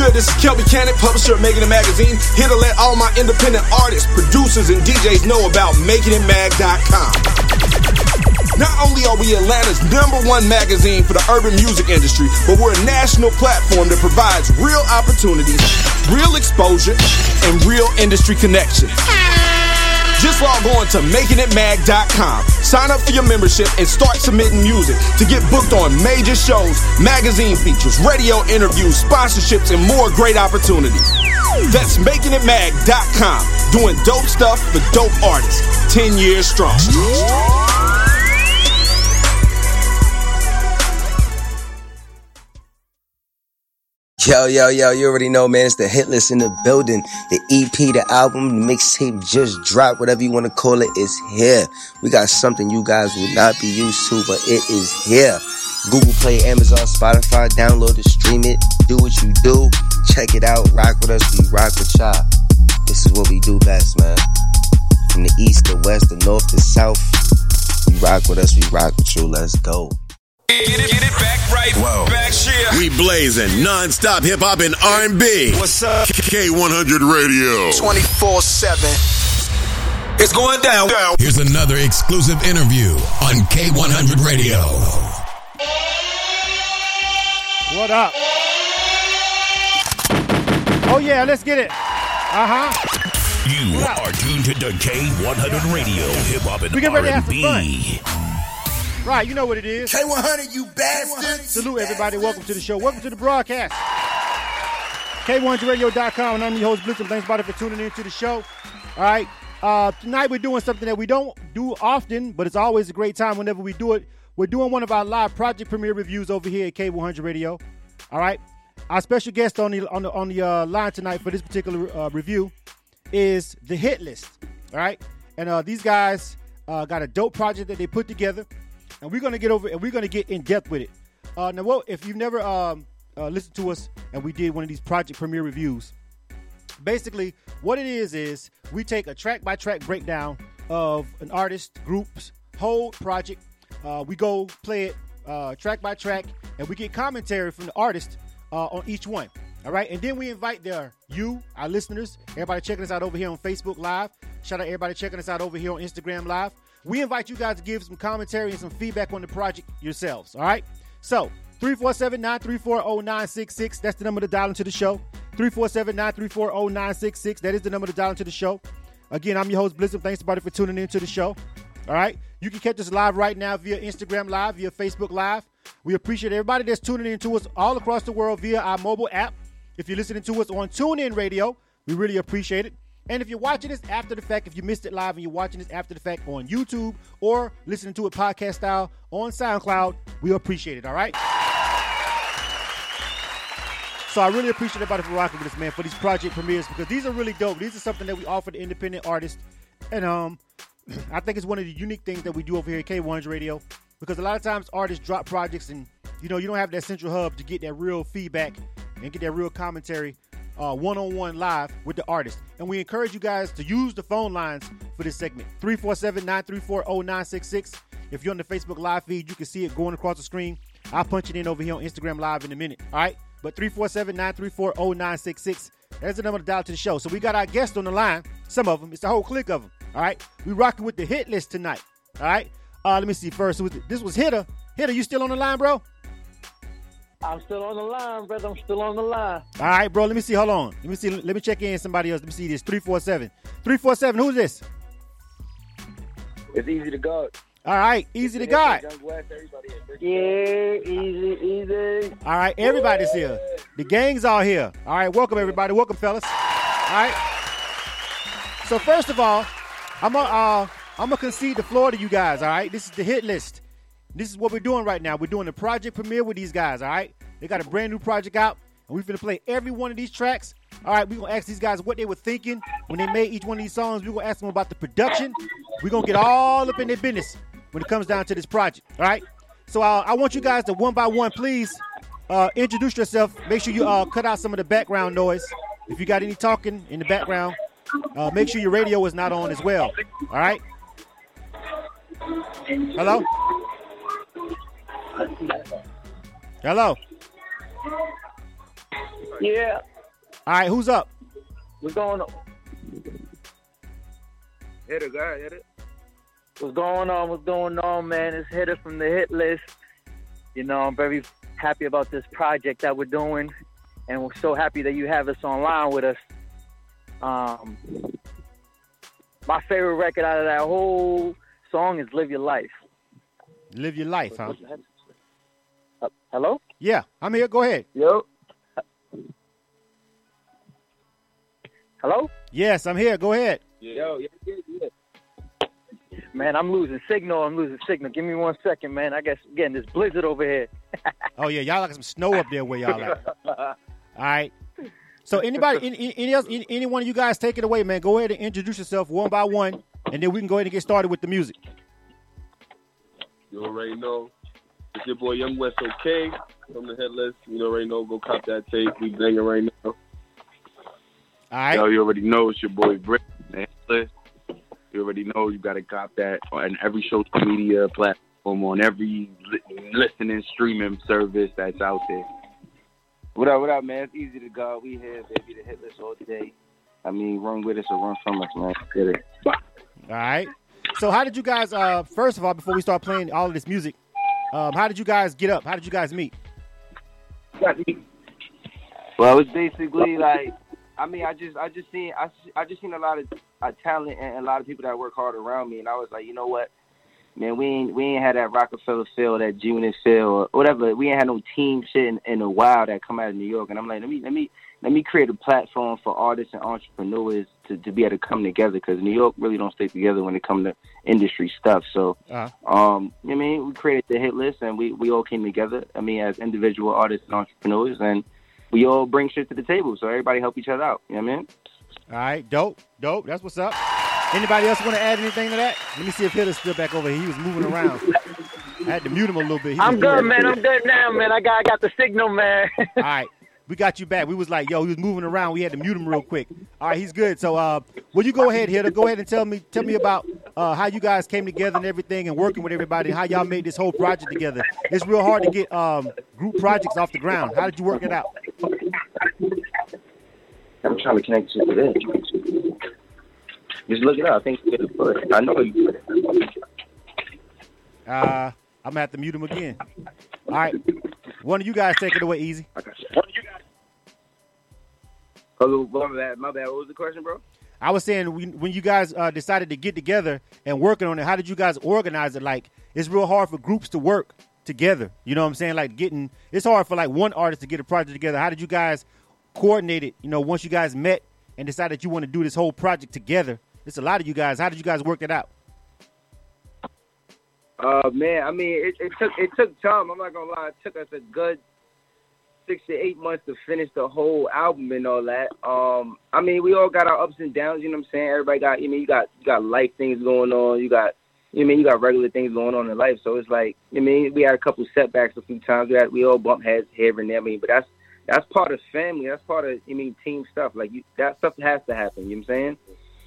Good? This is Kelby Cannon, publisher of Making It Magazine, here to let all my independent artists, producers, and DJs know about MakingItMag.com. Not only are we Atlanta's number one magazine for the urban music industry, but we're a national platform that provides real opportunities, real exposure, and real industry connections. Just log on to makingitmag.com. Sign up for your membership and start submitting music to get booked on major shows, magazine features, radio interviews, sponsorships, and more great opportunities. That's makingitmag.com. Doing dope stuff for dope artists. 10 years strong. Yo, yo, yo, you already know, man. It's the hit list in the building. The EP, the album, the mixtape just dropped, whatever you want to call it, is here. We got something you guys will not be used to, but it is here. Google Play, Amazon, Spotify, download it, stream it, do what you do, check it out, rock with us, we rock with y'all. This is what we do best, man. From the east to west, the north to south, you rock with us, we rock with you. Let's go. Get it, get it back right. Whoa. Back here. We blazing non-stop hip hop and R&B. What's up? K100 Radio. 24 7. It's going down. down. Here's another exclusive interview on K100 Radio. What up? Oh yeah, let's get it. Uh huh. You are tuned to the K100 Radio, hip hop and We get ready have some R&B. Right, you know what it is. K100, you bastards. Salute everybody. Welcome to the show. Welcome to the broadcast. K100radio.com and I'm your host, Blizzard. Thanks, everybody, for tuning in to the show. All right. Uh, tonight we're doing something that we don't do often, but it's always a great time whenever we do it. We're doing one of our live project premiere reviews over here at K100 Radio. All right. Our special guest on the on the on the uh, line tonight for this particular uh, review is the Hit List. All right. And uh, these guys uh, got a dope project that they put together, and we're gonna get over and we're gonna get in depth with it. Uh, now, well, if you've never um, uh, listened to us and we did one of these project premiere reviews, basically what it is is we take a track by track breakdown of an artist group's whole project. Uh, we go play it uh, track by track and we get commentary from the artist uh, on each one. All right? And then we invite their you our listeners everybody checking us out over here on facebook live. Shout out everybody checking us out over here on instagram live we invite you guys to give some commentary and some feedback on the project yourselves all right? So 347-934-0966 that's the number to dial into the show. 347-934-0966 that is the number to dial into the show. Again i'm your host blizzard. Thanks everybody for tuning in to the show all right? You can catch us live right now via instagram live via facebook live. We appreciate everybody that's tuning in to us all across the world via our mobile app. If you're listening to us on TuneIn Radio, we really appreciate it. And if you're watching this after the fact, if you missed it live and you're watching this after the fact on YouTube or listening to it podcast style on SoundCloud, we appreciate it, all right? So I really appreciate everybody for rocking with us, man, for these project premieres because these are really dope. These are something that we offer to independent artists. And um, I think it's one of the unique things that we do over here at K100 Radio because a lot of times artists drop projects and you know you don't have that central hub to get that real feedback and get that real commentary uh, one-on-one live with the artist. And we encourage you guys to use the phone lines for this segment 347-934-0966. If you're on the Facebook live feed, you can see it going across the screen. I'll punch it in over here on Instagram live in a minute. All right. But 347-934-0966. That's the number to dial to the show. So we got our guests on the line. Some of them. It's a whole clique of them. All right. We rocking with the hit list tonight. All right. Uh, let me see first. This was Hitter. Hitter, you still on the line, bro? I'm still on the line, brother. I'm still on the line. All right, bro. Let me see. Hold on. Let me see. Let me check in somebody else. Let me see this. 347. 347. Who's this? It's easy to go. All right. Easy to God. Yeah, easy, easy. All right. Everybody's here. The gang's all here. All right. Welcome, everybody. Welcome, fellas. All right. So, first of all, I'm going uh, I'm gonna concede the floor to you guys. All right. This is the hit list. This is what we're doing right now. We're doing a project premiere with these guys, all right? They got a brand new project out, and we're gonna play every one of these tracks. All right, we're gonna ask these guys what they were thinking when they made each one of these songs. We're gonna ask them about the production. We're gonna get all up in their business when it comes down to this project. All right. So uh, I want you guys to one by one, please uh, introduce yourself. Make sure you uh, cut out some of the background noise. If you got any talking in the background, uh, make sure your radio is not on as well. All right. Hello. Hello. Yeah. All right. Who's up? What's going on? Hit it, guy, hit it. What's going on? What's going on, man? It's Hitter from the hit list. You know, I'm very happy about this project that we're doing, and we're so happy that you have us online with us. Um, my favorite record out of that whole song is "Live Your Life." Live your life, huh? Hello? Yeah, I'm here. Go ahead. Yo. Hello? Yes, I'm here. Go ahead. Yo, yeah, yeah, yeah. Man, I'm losing signal. I'm losing signal. Give me one second, man. I guess getting this blizzard over here. Oh yeah, y'all got some snow up there where y'all at. All right. So anybody, any, any else, any, any one of you guys take it away, man. Go ahead and introduce yourself one by one, and then we can go ahead and get started with the music. You already know. It's your boy Young West OK from the Hitt List. You know, right now, Go cop that tape. We banging right now. All right. Yo, you already know it's your boy Brick. the Hit List. You already know you got to cop that on every social media platform, on every li- listening streaming service that's out there. What up, what up, man? It's easy to go. We here, baby, the Hitt List all day. I mean, run with us or run from us, man. Get it. All right. So how did you guys? Uh, first of all, before we start playing all of this music, um, how did you guys get up? How did you guys meet? Well, it was basically like, I mean, I just, I just seen, I, I just seen a lot of uh, talent and a lot of people that work hard around me, and I was like, you know what, man, we ain't, we ain't had that Roc-A-Fella feel, that Junior feel, or whatever. We ain't had no team shit in, in a while that come out of New York, and I'm like, let me, let me, let me create a platform for artists and entrepreneurs to, to be able to come together because New York really don't stay together when it comes to industry stuff. So, Uh, um, I mean, we created the hit list and we, we all came together. I mean, as individual artists and entrepreneurs, and we all bring shit to the table. So everybody help each other out. You know what I mean? all right. Dope. Dope. That's what's up. Anybody else want to add anything to that? Let me see if Hitter's still back over here. He was moving around. I had to mute him a little bit. He I'm good, moving. man. I'm good now, man. I got I got the signal, man. All right. We got you back. We was like, yo, he was moving around. We had to mute him real quick. All right, he's good. So, uh, will you go ahead, Hitter? Go ahead and tell me, tell me about uh, how you guys came together and everything, and working with everybody, how y'all made this whole project together. It's real hard to get um, group projects off the ground. How did you work it out? I'm trying to connect you to this. Just look it up. I think you it. I know you it. Uh, I'm gonna have to mute him again. All right, one of you guys take it away, easy. I got you. Oh, my bad. My bad. What was the question, bro? I was saying when when you guys uh, decided to get together and working on it, how did you guys organize it? Like, it's real hard for groups to work together. You know what I'm saying? Like getting, it's hard for like one artist to get a project together. How did you guys coordinate it? You know, once you guys met and decided you want to do this whole project together. It's a lot of you guys. How did you guys work it out? Uh, man, I mean, it, it took it took time. I'm not gonna lie. It took us a good six to eight months to finish the whole album and all that. Um, I mean, we all got our ups and downs. You know what I'm saying? Everybody got. You mean, you got you got life things going on. You got. You mean you got regular things going on in life, so it's like you mean we had a couple setbacks a few times. We had we all bump heads here and there. I mean, but that's that's part of family. That's part of you mean team stuff. Like you, that stuff has to happen. You know what I'm saying?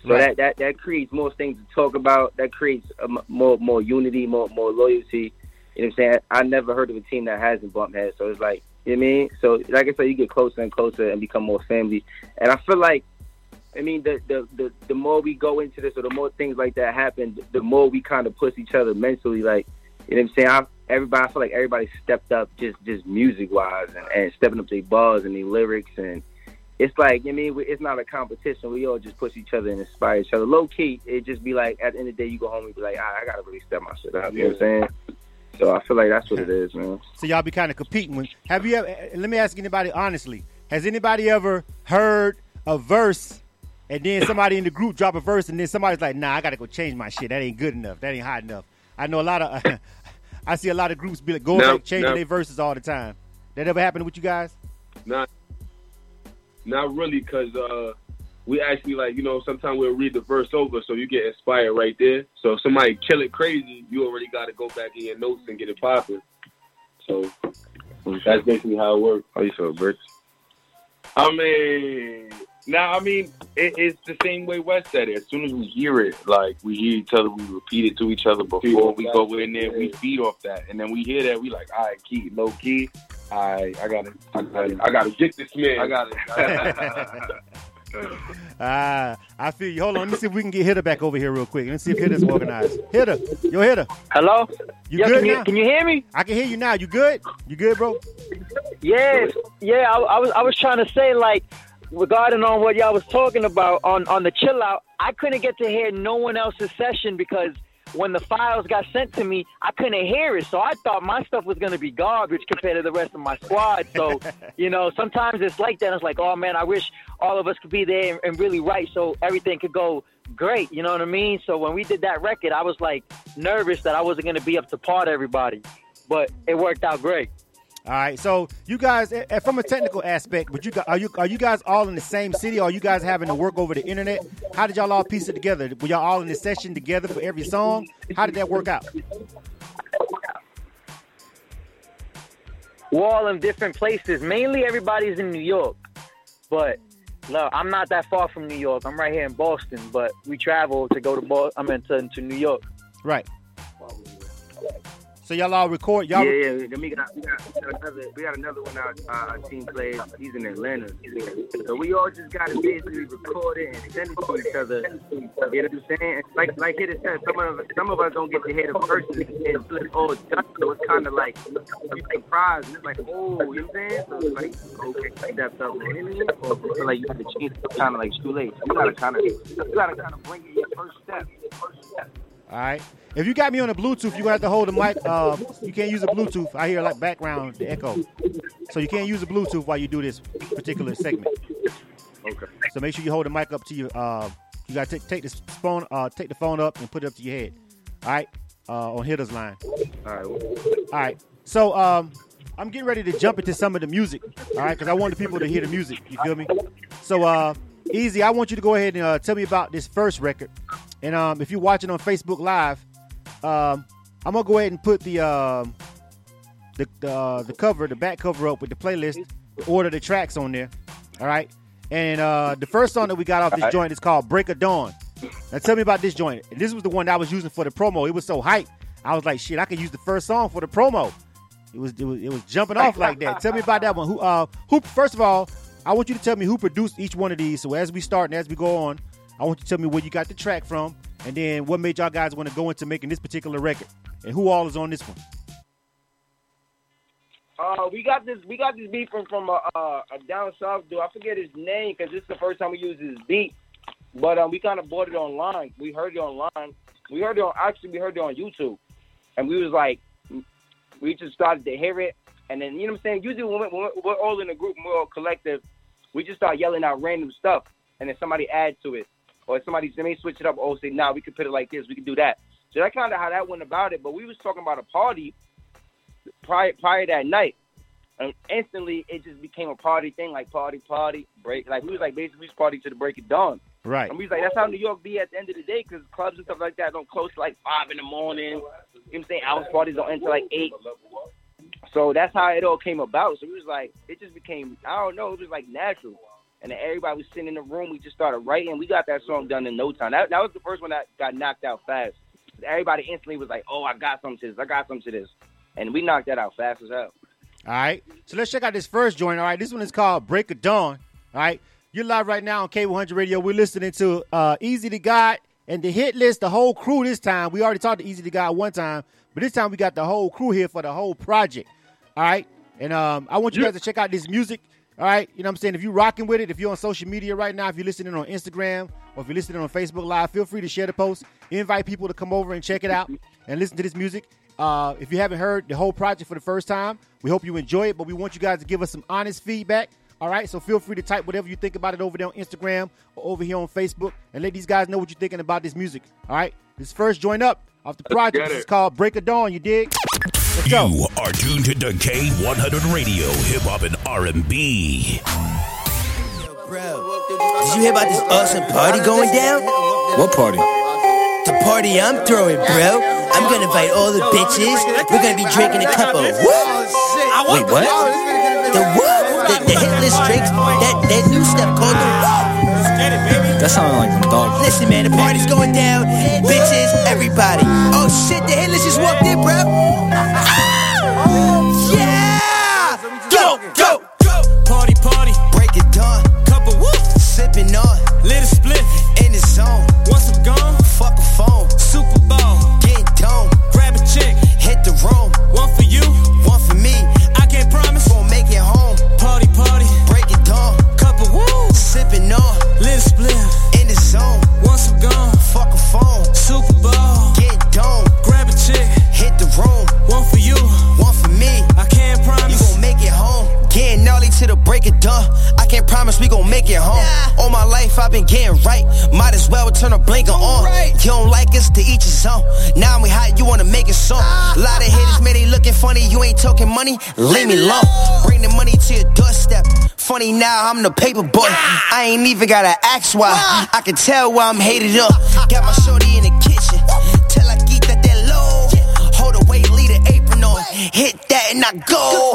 So Right. that, that that creates more things to talk about. That creates a m more more unity, more more loyalty. You know what I'm saying? I never heard of a team that hasn't bumped heads. So it's like you know what I mean. So like I said, you get closer and closer and become more family. And I feel like, I mean, the the the, the more we go into this, or the more things like that happen, the more we kind of push each other mentally. Like you know what I'm saying? I, everybody, I feel like everybody stepped up just just music wise and, and stepping up their bars and their lyrics and it's like I mean, it's not a competition. We all just push each other and inspire each other. Low key, it just be like at the end of the day, you go home and be like, "Ah, I gotta really step my shit up. You know what I'm saying? So I feel like that's what it is, man. So y'all be kind of competing. When have you ever? Let me ask anybody honestly. Has anybody ever heard a verse and then somebody in the group drop a verse and then somebody's like, "Nah, I gotta go change my shit. That ain't good enough. That ain't hot enough." I know a lot of. I see a lot of groups be like, go No, back changing no. their verses all the time. That ever happened with you guys? Not, not really, cause uh, we actually like you know sometimes we'll read the verse over, so you get inspired right there. So if somebody kill it crazy, you already got to go back in your notes and get it popping. So that's basically how it works. How you feel, Bricks? I mean, Now, I mean, it, it's the same way West said it. As soon as we hear it, like we hear each other, we repeat it to each other before we go in there. We feed off that, and then we hear that we like, all right, key, low key. I, I got it. I got it. I gotta get this man. I got it. Ah, I feel you. Hold on. Let me see if we can get Hitter back over here real quick. Let's see if Hitter's organized. Hitter, yo, Hitter. Hello. You Yo, good can you- now? can you hear me? I can hear you now. You good? You good, bro? Yes, yeah. I, I was I was trying to say like regarding on what y'all was talking about on on the chill out. I couldn't get to hear no one else's session because when the files got sent to me, I couldn't hear it. So I thought my stuff was gonna be garbage compared to the rest of my squad. So you know, sometimes it's like that. It's like, oh man, I wish all of us could be there and, and really write so everything could go great. You know what I mean? So when we did that record, I was like nervous that I wasn't gonna be up to par to everybody, but it worked out great. All right. So you guys, eh, eh, from a technical aspect, but you gu- are you are you guys all in the same city? Or are you guys having to work over the internet? How did y'all all piece it together? Were y'all all in the session together for every song? How did that work out? We're all in different places. Mainly everybody's in New York. But no, I'm not that far from New York. I'm right here in Boston, but we travel to go to Bo- I mean to, to New York. Right. So y'all all record. Y'all yeah, yeah. Then we got, we got, we got another, we got another one. Our, uh, our team plays. He's in Atlanta, so we all just got to basically record it and send it to each other. You know what I'm saying? Like, like it said, some of some of us don't get to hear the person until oh, it's all done. So it's kind of like you surprised, and it's like, oh, you know what I'm saying? So it's like, okay, like that stuff. You know what I mean? Or like you have to change kind of like too late. You gotta kind of, you gotta kind of bring it your first step. First step. All right. If you got me on the Bluetooth, you're gonna have to hold the mic. Uh, you can't use the Bluetooth. I hear like background the echo, so you can't use the Bluetooth while you do this particular segment. Okay. So make sure you hold the mic up to your. Uh, you gotta take take this phone, uh, take the phone up and put it up to your head. All right. Uh, on hitter's line. All right. All right. So um, I'm getting ready to jump into some of the music. All right, because I want the people to hear the music. You feel me? So uh, easy. I want you to go ahead and uh, tell me about this first record. And um, if you're watching on Facebook Live, um, I'm gonna go ahead and put the um, the the, uh, the cover, the back cover up with the playlist, the order the tracks on there. All right. And uh, the first song that we got off this joint is called "Break of Dawn." Now tell me about this joint. This was the one that I was using for the promo. It was so hype. I was like, shit, I could use the first song for the promo. It was it was, it was jumping off like that. Tell me about that one. Who uh who first of all, I want you to tell me who produced each one of these. So as we start and as we go on, I want you to tell me where you got the track from, and then what made y'all guys want to go into making this particular record, and who all is on this one. Uh, we got this. We got this beat from from a, uh, a down south dude. I forget his name because this is the first time we used his beat. But um, we kind of bought it online. We heard it online. We heard it on actually. We heard it on YouTube, and we was like, we just started to hear it, and then you know what I'm saying. Usually when we're, when we're all in a group, we're all collective, we just start yelling out random stuff, and then somebody adds to it, or somebody let me switch it up. Oh, say nah, we could put it like this. We could do that. So that's kind of how that went about it. But we was talking about a party prior prior that night. And instantly it just became a party thing, like party, party, break. Like we was like basically we was party to the break of dawn. Right. And we was like, that's how New York be at the end of the day, because clubs and stuff like that don't close till like five in the morning. You know what I'm saying? House parties don't enter like eight. So that's how it all came about. So we was like, it just became, I don't know, it was like natural. And then everybody was sitting in the room. We just started writing. We got that song done in no time. That, that was the first one that got knocked out fast. Everybody instantly was like, oh, I got something to this. I got something to this. And we knocked that out fast as hell. All right. So let's check out this first joint. All right. This one is called Break of Dawn. All right. You're live right now on K100 Radio. We're listening to uh, Easy to God and the hit list, the whole crew this time. We already talked to Easy to God one time, but this time we got the whole crew here for the whole project. All right. And um, I want you guys to check out this music. All right. You know what I'm saying? If you're rocking with it, if you're on social media right now, if you're listening on Instagram or if you're listening on Facebook Live, feel free to share the post. Invite people to come over and check it out and listen to this music. Uh, if you haven't heard the whole project for the first time, we hope you enjoy it, but we want you guys to give us some honest feedback. All right, so feel free to type whatever you think about it over there on Instagram or over here on Facebook and let these guys know what you're thinking about this music. All right, this first joint up off the project is called Break of Dawn. You dig? Let's go. You are tuned to K100 Radio, Hip Hop and R&B. Did you hear about this awesome party going down? What party? The party I'm throwing, bro. I'm gonna invite all the bitches. We're gonna be drinking a cup of what? Wait, what? The what? The, the Hitt List drinks. That that new stuff called the what? That sounded like them dogs. Listen, man, the party's going down. Bitches, everybody. Oh shit, the Hitt List just walked in, bro. Ah! Money, leave me alone. Bring the money to your doorstep. Funny now, I'm the paper boy. I ain't even gotta ask why. I can tell why I'm hated up. Got my shorty in the kitchen. Tell I get that that low. Hold weight, leave the apron on. Hit that and I go.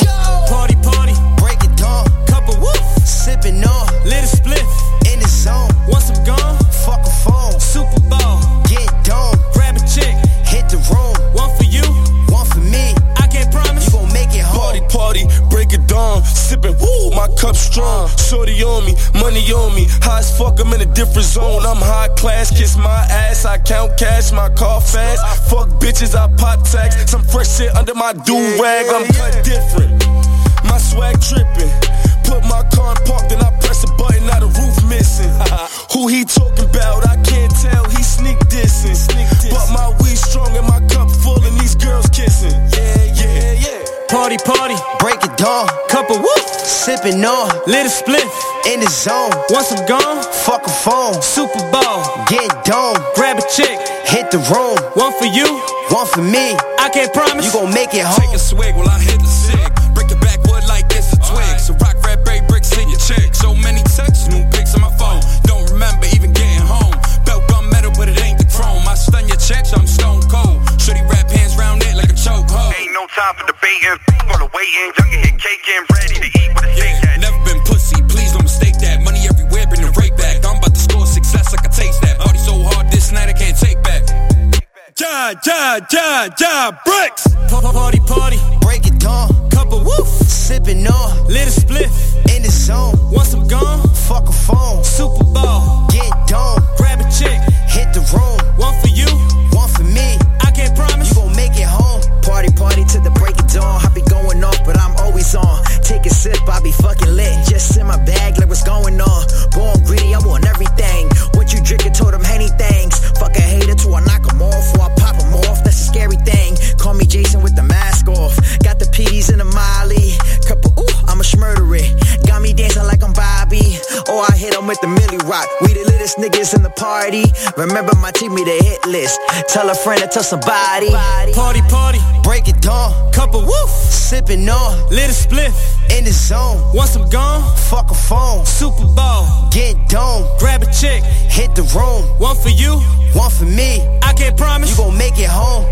Party, party, Break it down. couple whoop, Sipping on. little split. Cup strong. Shorty on me, money on me. High as fuck, I'm in a different zone. I'm high class, kiss my ass. I count cash, my car fast. Fuck bitches, I pop tax. Some fresh shit under my do rag. I'm cut different. My swag tripping. Put my car in park, then I press a button, now the roof missing. Who he talking about? I can't tell. He sneak dissing. But my weed strong and my cup full, and these girls kissing. Yeah, yeah, yeah. Party, party, Break it down. couple whoop, Sipping on. little split. In the zone. Once I'm gone, Fuck a phone. Super Bowl, Get dome. grab a chick, Hit the room. one for you, One for me. I can't promise. You gon' make it home. Take a swig while I hit the time for debating. On the way in, y'all can hit cake and ready to eat with a steak Yeah, never been pussy, please don't mistake that. Money everywhere, been the right back. I'm about to score success, like I can taste that. Party so hard this night, I can't take back. Ja, ja, ja, ja, bricks! Party, party, Break it down. couple whoop, Sipping on. little split. In the zone. Once I'm gone, Fuck a phone. Super Bowl, Get dome. grab a chick, Hit the room. one for you, a sip, I be fucking lit. Just in my bag, like what's going on. Born greedy, I want everything. What you drinking, told them many things. Fuck a hater till I knock 'em off, or I pop 'em off. That's a scary thing. Call me Jason with the mask off. Got the PDs in the Molly. Couple, ooh, I'ma smurder it. Got me dancing like I'm Bobby. Or I hit 'em with the Milly Rock. We the latest niggas in the party. Remember my team, me the hit list. Tell a friend to tell somebody. Party, party, Break it down. couple woof, Sipping on. little split. In the zone. Once I'm gone, Fuck a phone. Super Bowl, Get dome. grab a chick, Hit the room. one for you, One for me. I can't promise. You gon' make it home.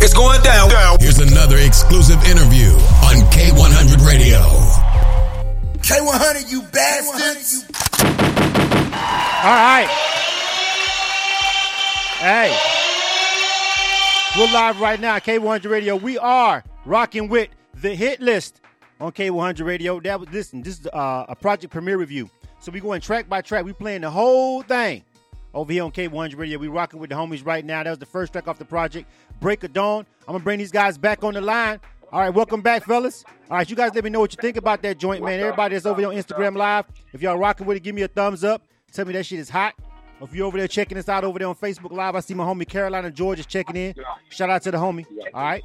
It's going down. Here's another exclusive interview on K100 Radio. K100, you bastards. All right. Hey. We're live right now, K100 Radio. We are rocking with the hit list on K100 Radio. That was listen. This is uh, a project premiere review. So we're going track by track. We playing the whole thing over here on K100 Radio. We're rocking with the homies right now. That was the first track off the project, Break of Dawn. I'm gonna bring these guys back on the line. All right, welcome back, fellas. All right, you guys let me know what you think about that joint, man. Everybody that's over here on Instagram Live, if y'all rocking with it, give me a thumbs up. Tell me that shit is hot. If you're over there checking us out over there on Facebook Live, I see my homie Carolina George is checking in. Shout out to the homie. All right.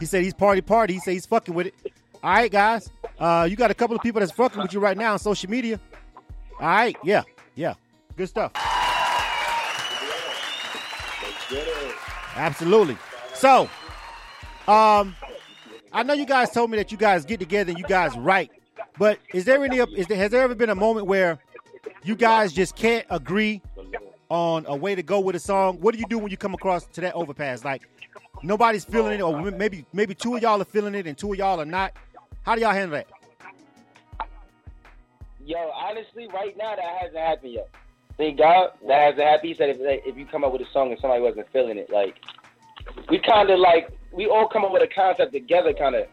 He said he's party party. He said he's fucking with it. All right, guys. Uh, you got a couple of people that's fucking with you right now on social media. All right. Yeah. Yeah. Good stuff. Absolutely. So, Um, I know you guys told me that you guys get together and you guys write, but is there any? Is there has there ever been a moment where you guys just can't agree on a way to go with a song? What do you do when you come across to that overpass? Like nobody's feeling it, or maybe maybe two of y'all are feeling it and two of y'all are not. How do y'all handle that? Yo, honestly, right now that hasn't happened yet. Thank God that hasn't happened. He said if if you come up with a song and somebody wasn't feeling it, like we kind of like we all come up with a concept together, kind of.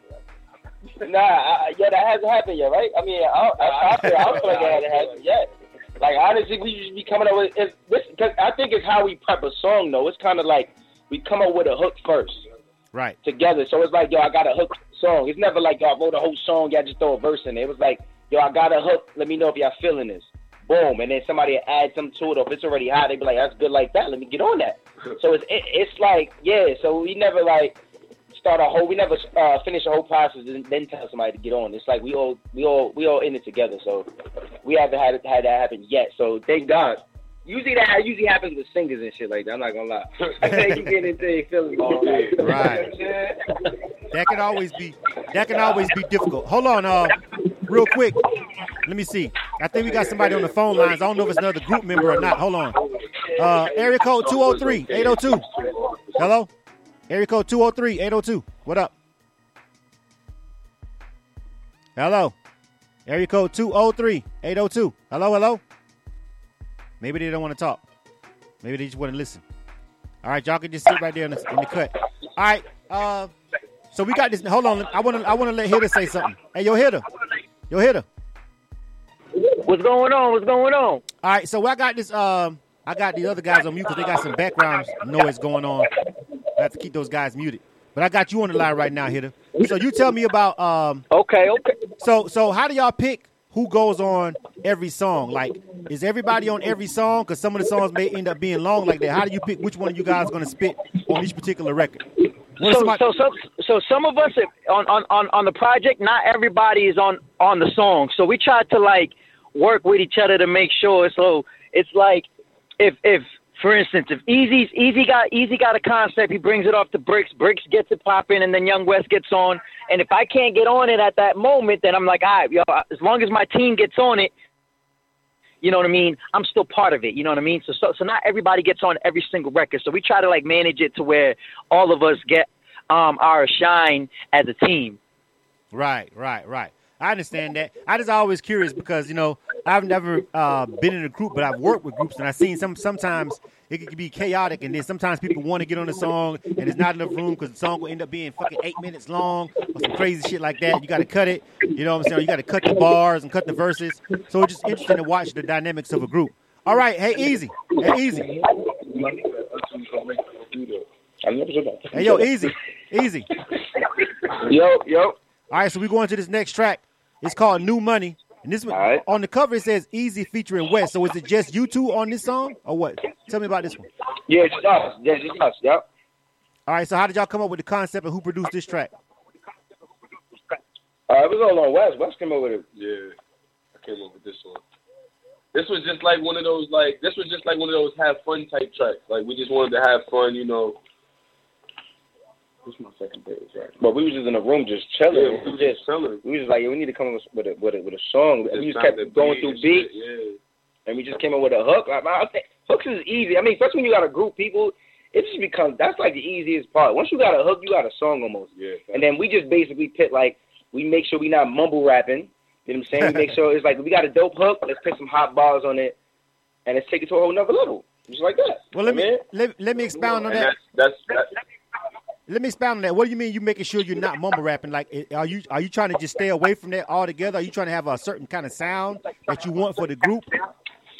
Nah, I, yeah, that hasn't happened yet, right? I mean, I, I, I, feel, I don't feel like it hasn't happened yet. Like honestly, we just be coming up with it's, this. Cause I think it's how we prep a song, though. It's kind of like we come up with a hook first Right. together. So it's like, yo, I got a hook song. It's never like, yo, I wrote a whole song, y'all just throw a verse in it. It was like, yo, I got a hook. Let me know if y'all feeling this. Boom. And then somebody add something to it. Or if it's already hot, they be like, that's good like that. Let me get on that. So it's it, it's like, yeah. So we never like start a whole. We never uh, finish a whole process and then tell somebody to get on. It's like we all we all we all in it together. So we haven't had had that happen yet. So thank God. Usually that usually happens with singers and shit like that. I'm not gonna lie. I think you get into their feelings all day. Right. That can always be that can always be difficult. Hold on, uh, real quick. Let me see. I think we got somebody on the phone lines. I don't know if it's another group member or not. Hold on. Uh, area code 203-802. Hello? Area code 203-802. What up? Hello? Area code 203-802. Hello, hello? Maybe they don't want to talk. Maybe they just want to listen. All right, y'all can just sit right there in the, in the cut. All right. Uh, so we got this. Hold on. I want to. I want to let Hitter say something. Hey, yo, Hitter. Yo, Hitter. What's going on? What's going on? All right. So I got this. Um, I got the other guys on mute because they got some background noise going on. I have to keep those guys muted. But I got you on the line right now, Hitter. So you tell me about. Um, okay. Okay. So so how do y'all pick who goes on every song? Like, is everybody on every song? Because some of the songs may end up being long like that. How do you pick which one of you guys going to spit on each particular record? So, somebody- so, so, so some of us on, on, on, on the project, not everybody is on, on the song. So we try to like work with each other to make sure. So it's like if if for instance, if Easy's Easy got Easy got a concept, he brings it off to Bricks, Bricks gets it popping, and then Young West gets on. And if I can't get on it at that moment, then I'm like, all right, yo, as long as my team gets on it, you know what I mean? I'm still part of it. You know what I mean? So, so, so not everybody gets on every single record. So we try to like manage it to where all of us get um our shine as a team. Right, right, right. I understand that. I just always curious because you know I've never uh, been in a group, but I've worked with groups and I've seen some. Sometimes it can be chaotic, and then sometimes people want to get on a song and there's not enough room because the song will end up being fucking eight minutes long or some crazy shit like that. You got to cut it. You know what I'm saying? You got to cut the bars and cut the verses. So it's just interesting to watch the dynamics of a group. All right, hey, easy, hey, easy. Hey, yo, easy, easy. Yo, yo. All right, so we going to this next track. It's called New Money. And this one on the cover it says Easy featuring West. So is it just you two on this song or what? Tell me about this one. Yeah, it's us. Yeah, it's us. Yep. All right, so how did y'all come up with the concept and who produced this track? Uh, it was all on West. West came up with it. Yeah, I came up with this one. This was just like one of those like this was just like one of those have fun type tracks. Like we just wanted to have fun, you know. What's my second favorite track? But we was just in the room just chilling. Yeah, we was just chilling. We was just like, yeah, we need to come up with a with a with a song. And we Just just kept going beat through beats, Yeah. and we just came up with a hook. Like, I think hooks is easy. I mean, especially when you got a group of people, it just becomes that's like the easiest part. Once you got a hook, you got a song almost. Yeah. And then we just basically pit like we make sure we not mumble rapping. You know what I'm saying? We make sure it's like we got a dope hook. Let's put some hot bars on it, and let's take it to a whole another level. Just like that. Well, let I mean, me let, let me expound on And that. that's that's, that's Let me expound on that. What do you mean you making sure you're not mumble rapping? Like, are you are you trying to just stay away from that altogether? Are you trying to have a certain kind of sound that you want for the group?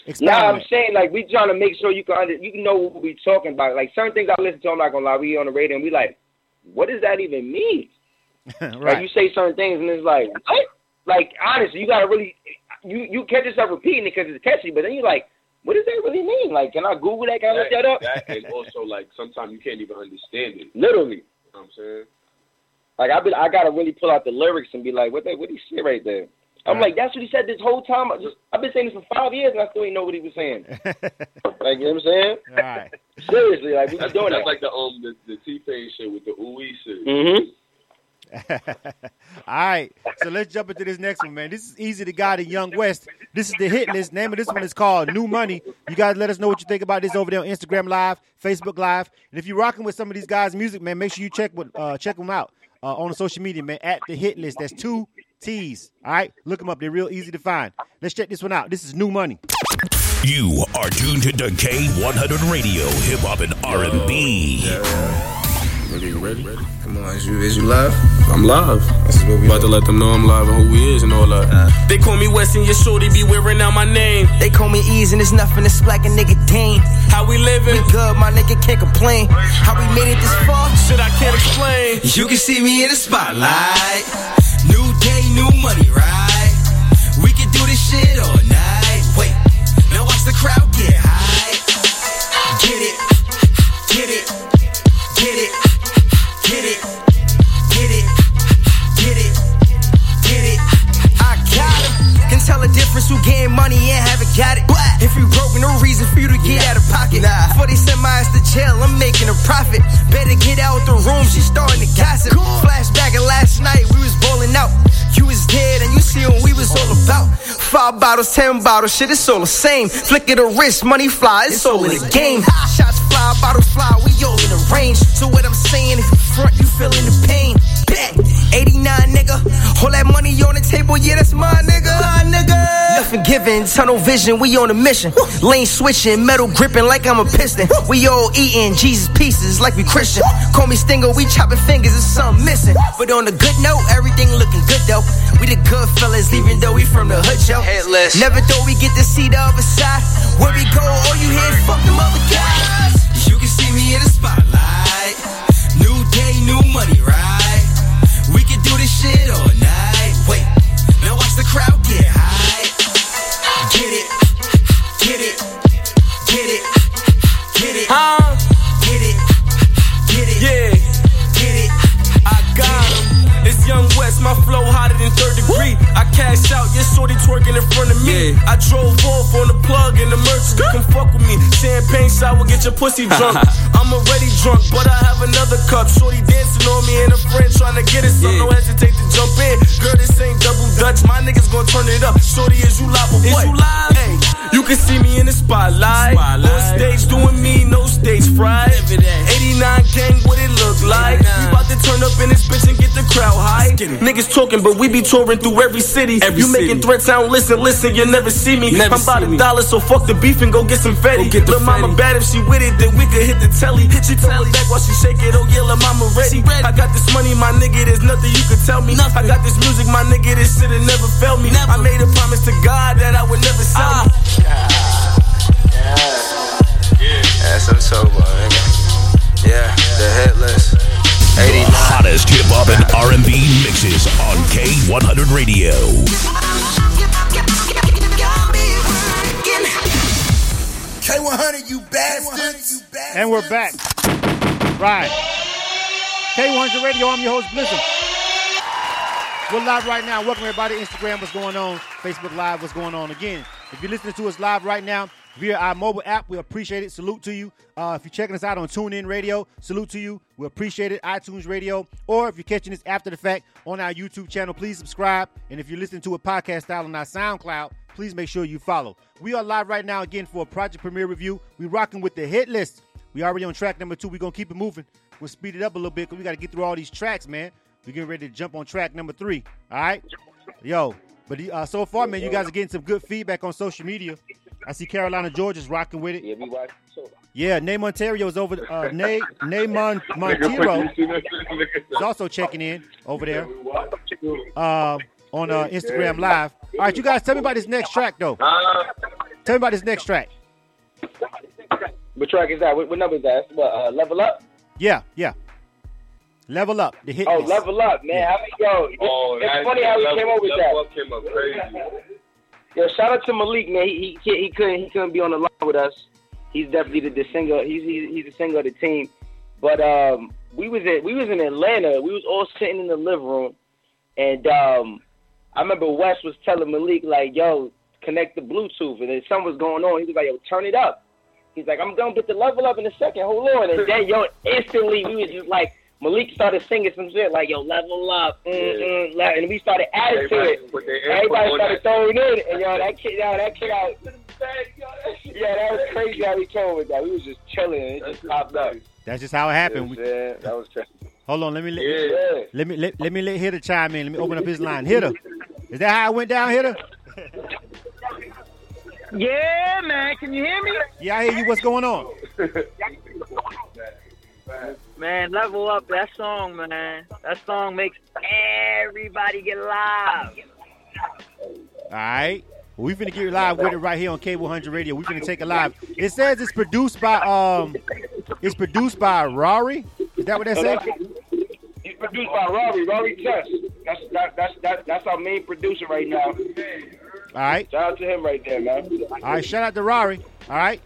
Expound Nah, I'm that. saying like we trying to make sure you can under, you can know what we talking about. Like certain things I listen to, I'm not gonna lie, we on the radio and we like, what does that even mean? Like right. you say certain things and it's like, what? Like honestly, you gotta really, you you catch yourself repeating it because it's catchy, but then you're like, what does that really mean? Like, can I Google that? Can I look that up? that and also like sometimes you can't even understand it. Literally, You know what I'm saying? like I be, I gotta really pull out the lyrics and be like, what that, what he say right there? I'm like, that's what he said this whole time. I just, I've been saying this for five years and I still ain't know what he was saying. like, you know what I'm saying? All right. Seriously, like we be That's, doing that's that. like the um the, the T Pain shit with the ooh shit. Mm-hmm. All right, so let's jump into this next one, man. This is easy to guide in Young West. This is the hit list. Name of this one is called New Money. You guys let us know what you think about this over there on Instagram Live, Facebook Live, and if you're rocking with some of these guys' music, man, make sure you check with uh, check them out uh, on the social media, man. At the hit list, that's two T's. All right, look them up. They're real easy to find. Let's check this one out. This is New Money. You are tuned to K100 Radio, hip hop and R&B. Ready, ready? Come on, is you, is you live? I'm live. This is what we About to let them know I'm live and who we is and all that. Uh. They call me West and your shorty be wearing out my name. They call me Ease and it's nothing, it's black a nigga Dane. How we living? We good, my nigga can't complain. How we made it this far? Shit, I can't explain. You can see me in the spotlight. New day, new money, right? We can do this shit all night. Wait, now watch the crowd tell the difference who getting money and haven't got it. If you broke, no reason for you to get out of pocket. Before they send my ass to jail, I'm making a profit. Better get out the room, she starting to gossip. Flashback of last night, we was bowling out. You was dead and you see what we was all about. Five bottles, ten bottles, shit, it's all the same. Flick of the wrist, money fly, it's all in the game. Shots fly, bottles fly, we all in the range. So what I'm saying, if you front, you feeling the pain. Bet, 89 nigga, all that money on the table, yeah, that's my nigga. My nigga. Nothing given, tunnel vision, we on a mission. Lane switching, metal gripping like I'm a piston. We all eating Jesus pieces like we Christian. Call me Stinger, we chopping fingers, there's something missing. But on a good note, everything looking good though. We the good fellas, even though we from the hood, yo. Hitt List. Never thought we get to see the other side. Where we go, all you hear is fuck them other guys. You can see me in the spotlight. New day, new money, right? Shit all West, my flow hotter than third degree. I cash out, your shorty twerking in front of me. I drove off on the plug and the merch. Come fuck with me. Champagne shower, get your pussy drunk. I'm already drunk, but I have another cup. Shorty dancing on me and a friend trying to get it So Don't hesitate to jump in. Girl, this ain't double dutch. My niggas gon' turn it up. Shorty, is you live or what? you live? Hey, you can see me in the spotlight. On stage doing me, no stage fright. 89 gang, what it look like? We about to turn up in this bitch and get the crowd high. Niggas talking, but we be touring through every city. If you making threats, I don't listen, listen, you never see me. I'm about a dollar, so fuck the beef and go get some Fetty. Lil' mama bad if she with it, then we could hit the telly. She throw it back while she shake it, oh yeah, lil' mama ready. I got this money, my nigga, there's nothing you could tell me. I got this music, my nigga, this shit it never failed me. I made a promise to God that I would never sell me. Yeah, some sober, nigga. Yeah, the Hitt List. The hottest hip hop and R&B mixes on K100 Radio. K100, you bastards. And we're back. Right. K100 Radio, I'm your host, Blizzard. We're live right now. Welcome everybody. Instagram, what's going on? Facebook Live, what's going on? Again, if you're listening to us live right now via our mobile app, we appreciate it. Salute to you. Uh, if you're checking us out on TuneIn Radio, salute to you. We appreciate it. iTunes Radio. Or if you're catching this after the fact on our YouTube channel, please subscribe. And if you're listening to a podcast style on our SoundCloud, please make sure you follow. We are live right now again for a project premiere review. We're rocking with the hit list. We already on track number two. We're gonna keep it moving. We'll speed it up a little bit because we got to get through all these tracks, man. We're getting ready to jump on track number three. All right, yo. But uh, so far, man, you guys are getting some good feedback on social media. I see Carolina Georgia's rocking with it. Yeah, we watch the show. Yeah, Name Ontario's over. Uh, Nay Nay Mon- Montero is also checking in over there uh, on uh, Instagram Live. All right, you guys, tell me about this next track though. Tell me about this next track. What track is that? What, what number is that? What, uh, level up? Yeah, yeah. Level up. The hit. Oh, level up, man. How many, yo, it's, Oh, it's funny how we came up with that. up came up crazy. Yo, shout out to Malik, man. He he, he couldn't he couldn't be on the line with us. He's definitely the, singer. He's, he's he's the singer of the team. But um, we was in we was in Atlanta. We was all sitting in the living room, and um, I remember Wes was telling Malik like, "Yo, connect the Bluetooth," and then something was going on. He was like, "Yo, turn it up." He's like, I'm gonna put the level up in a second. Hold on. And then yo, instantly we was just like Malik started singing some shit like yo, level up, mm, mm, and we started adding to it. put their input Everybody started that. throwing in, and yo, that kid, yo, that kid out. Yeah, that was crazy how we came with that. We was just chilling and it just popped up. That's just how it happened. We- that was crazy. hold on, let me let, Yeah. let me let, let me let Hitter chime in. Let me open up his line. Hitter, is that how it went down, Hitter? Yeah, man. Can you hear me? Yeah, I hear you. What's going on? Man, level up that song, man. That song makes everybody get live. All right. Well, we finna get live with it right here on K100 Radio. We finna take it live. It says it's produced by um, it's produced by Rory. Is that what that So says? that's- He's produced by Rory, Rory Test. That's that, that's that, that's our main producer right now. All right. Shout out to him right there, man. All right. Shout out to Rory. All right.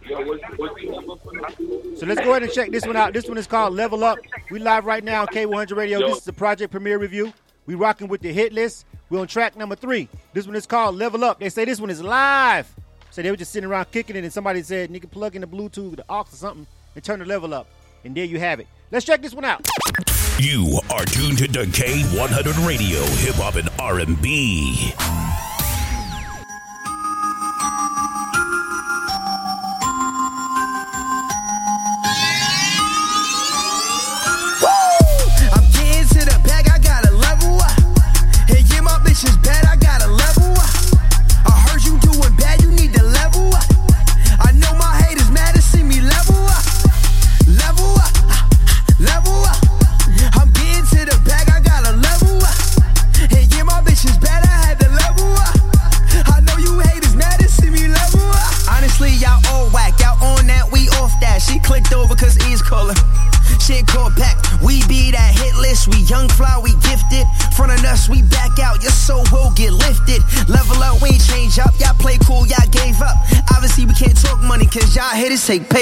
So let's go ahead and check this one out. This one is called Level Up. We live right now on K100 Radio. This is the project premiere review. We rocking with the Hitt List. We're on track number three. This one is called Level Up. They say this one is live. So they were just sitting around kicking it, and somebody said, "Nigga, plug in the Bluetooth, the aux, or something, and turn the level up." And there you have it. Let's check this one out. You are tuned to K100 Radio, Hip Hop and R&B.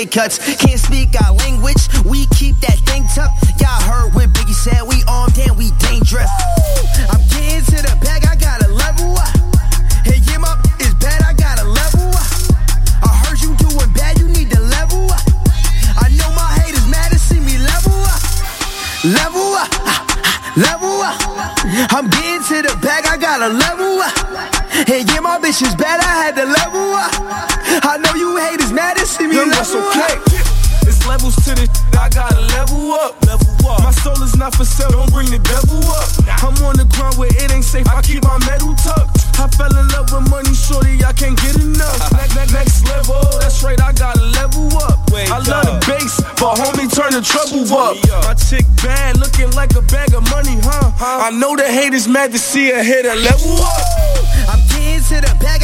Pay cuts. The mad to see a hitter level. I'm getting to the bag,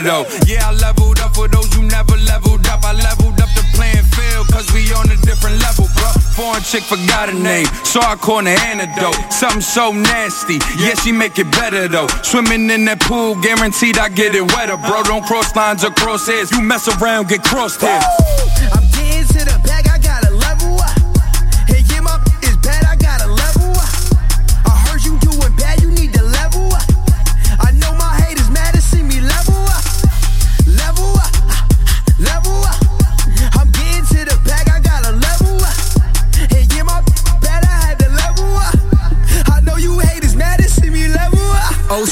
though. Yeah, I leveled up for those who never leveled up. I leveled up the playing field, cause we on a different level, bro. Foreign chick forgot her name, so I called her antidote. Something so nasty, yeah, she make it better though. Swimming in that pool, guaranteed I get it wetter, bro. Don't cross lines or cross hairs. You mess around, get crossed here.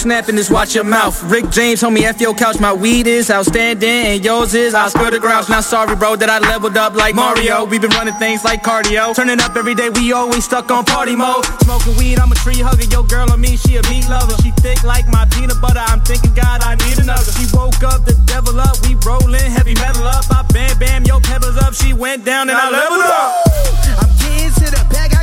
Snapping this, watch your mouth. Rick James, homie, F your couch. My weed is outstanding, and yours is. I'll spill the grouse. Not sorry, bro, that I leveled up like Mario. We've been running things like cardio. Turning up every day, we always stuck on party mode. Smoking weed, I'm a tree hugger. Yo, girl on me, she a meat lover. She thick like my peanut butter. I'm thinking, God, I need another. She woke up, the devil up. We rollin', heavy metal up. I bam, bam, yo, pebbles up. She went down, and I leveled up. I'm getting to the bag, I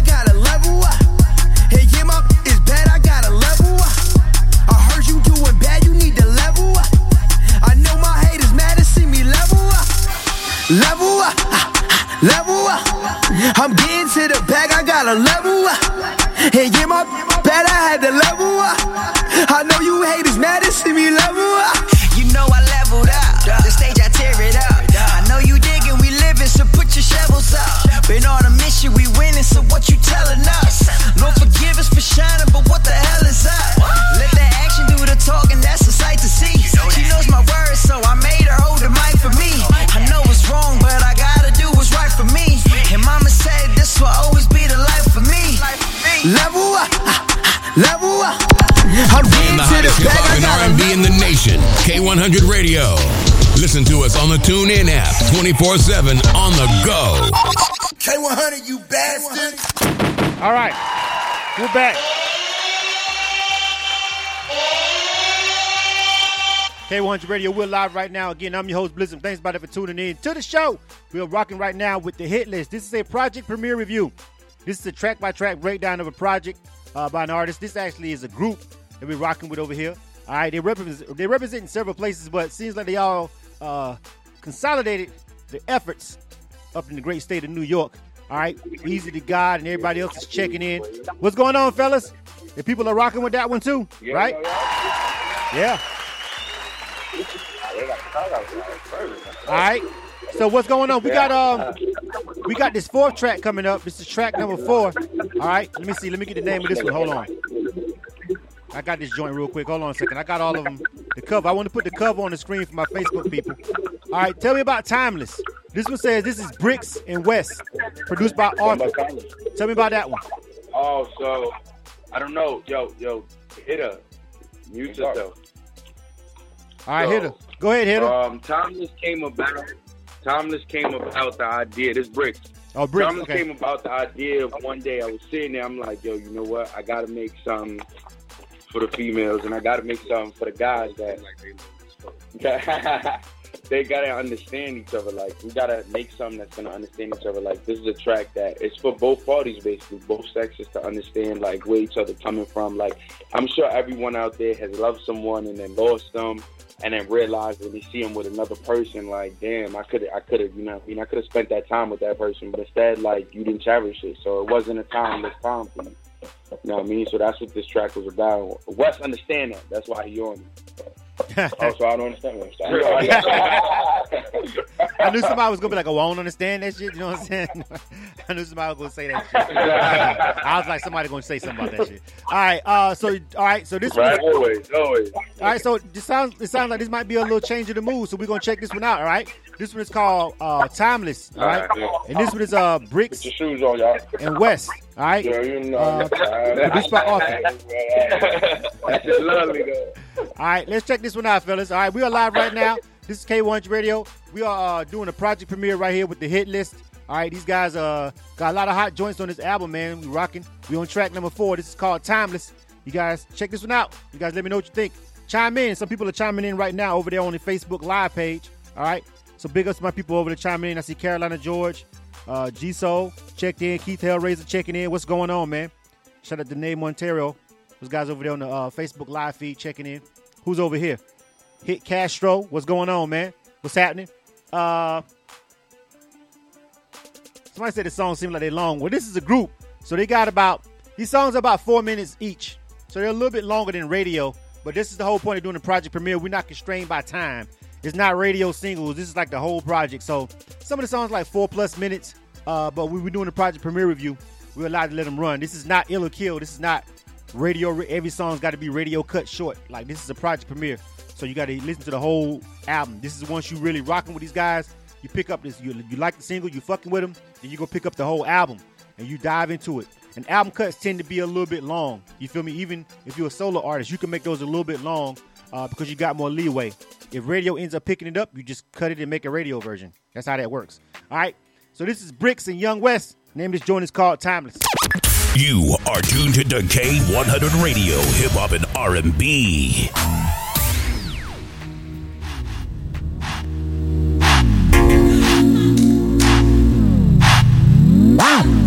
level up. Level up. I'm getting to the bag, I gotta level up. And get my bad, I had to level up. I know you haters mad to see me level up. In the nation. K100 Radio. Listen to us on the TuneIn app 24/7 on the go. K100, you bastard. All right, we're back. K100 Radio, we're live right now. Again, I'm your host, Blizzard. Thanks, buddy, for tuning in to the show. We are rocking right now with the Hitt List. This is a project premiere review. This is a track by track breakdown of a project uh, by an artist. This actually is a group that we're rocking with over here. All right, they represent they represent in several places, but it seems like they all uh, consolidated their efforts up in the great state of New York. All right, easy to God, and everybody else is checking in. What's going on, fellas? The people are rocking with that one too, right? Yeah. All right. So what's going on? We got um, we got this fourth track coming up. This is track number four. All right. Let me see. Let me get the name of this one. Hold on. I got this joint real quick. Hold on a second. I got all of them. The cover. I want to put the cover on the screen for my Facebook people. All right. Tell me about Timeless. This one says this is Bricks and West, produced by Arthur. Tell me about that one. Oh, so I don't know. Yo, yo, Hitter. Mute yourself. All right, Hitter. Go ahead, Hitter. Um, Timeless came about. Timeless came about the idea. This bricks. Oh, Bricks, Timeless okay. came about the idea of one day I was sitting there. I'm like, yo, you know what? I got to make something for the females, and I got to make something for the guys that they gotta understand each other. Like we gotta make something that's gonna understand each other. Like this is a track that it's for both parties, basically, both sexes to understand like where each other coming from. Like I'm sure everyone out there has loved someone and then lost them, and then realized when they see them with another person, like damn, I could I could have you know I mean I could have spent that time with that person, but instead like you didn't cherish it, so it wasn't a timeless time for you. You know what I mean? So that's what this track was about. Wes understand that. That's why he on it. oh, so I don't understand what I'm saying. I knew somebody was gonna be like, "Oh, I don't understand that shit." You know what I'm saying? I knew somebody was gonna say that shit. I was like, somebody gonna say something about that shit. All right, uh, so all right, so this Right, one, always, always. all right, so this sounds it sounds like this might be a little change of the mood. So we're gonna check this one out. All right, this one is called uh, Timeless. All right, All right, and this one is uh Bricks Put your shoes on, y'all. and West. All right, Yeah, you know. uh, produced by Arthur. That's lovely, though. All right, let's check this one out, fellas. All right, we are live right now. This is K1 Radio. We are uh, doing a project premiere right here with the Hitt List. All right, these guys uh got a lot of hot joints on this album, man. We rocking. We on track number four. This is called Timeless. You guys check this one out. You guys let me know what you think. Chime in. Some people are chiming in right now over there on the Facebook Live page. All right. So big ups to my people over there chiming in. I see Carolina George, uh, G Soul checked in. Keith Hellraiser checking in. What's going on, man? Shout out to Name Ontario. Those guys over there on the uh, Facebook Live feed checking in. Who's over here? Hit Castro. What's going on, man? What's happening? Uh, somebody said the songs seem like they're long. Well, this is a group, so they got about these songs are about four minutes each, so they're a little bit longer than radio. But this is the whole point of doing the project premiere. We're not constrained by time. It's not radio singles. This is like the whole project. So some of the songs like four plus minutes. Uh, but we were doing the project premiere review. We're allowed to let them run. This is not ill or kill. This is not radio. Every song's got to be radio cut short. Like this is a project premiere, so you got to listen to the whole album. This is once you really rocking with these guys. You pick up this. You, you like the single. You fucking with them. Then you go pick up the whole album and you dive into it. And album cuts tend to be a little bit long. You feel me? Even if you're a solo artist, you can make those a little bit long uh, because you got more leeway. If radio ends up picking it up, you just cut it and make a radio version. That's how that works. All right. So this is Bricks and Young West. Name of this joint is called Timeless. You are tuned to K100 Radio, Hip Hop and R&B. Girl,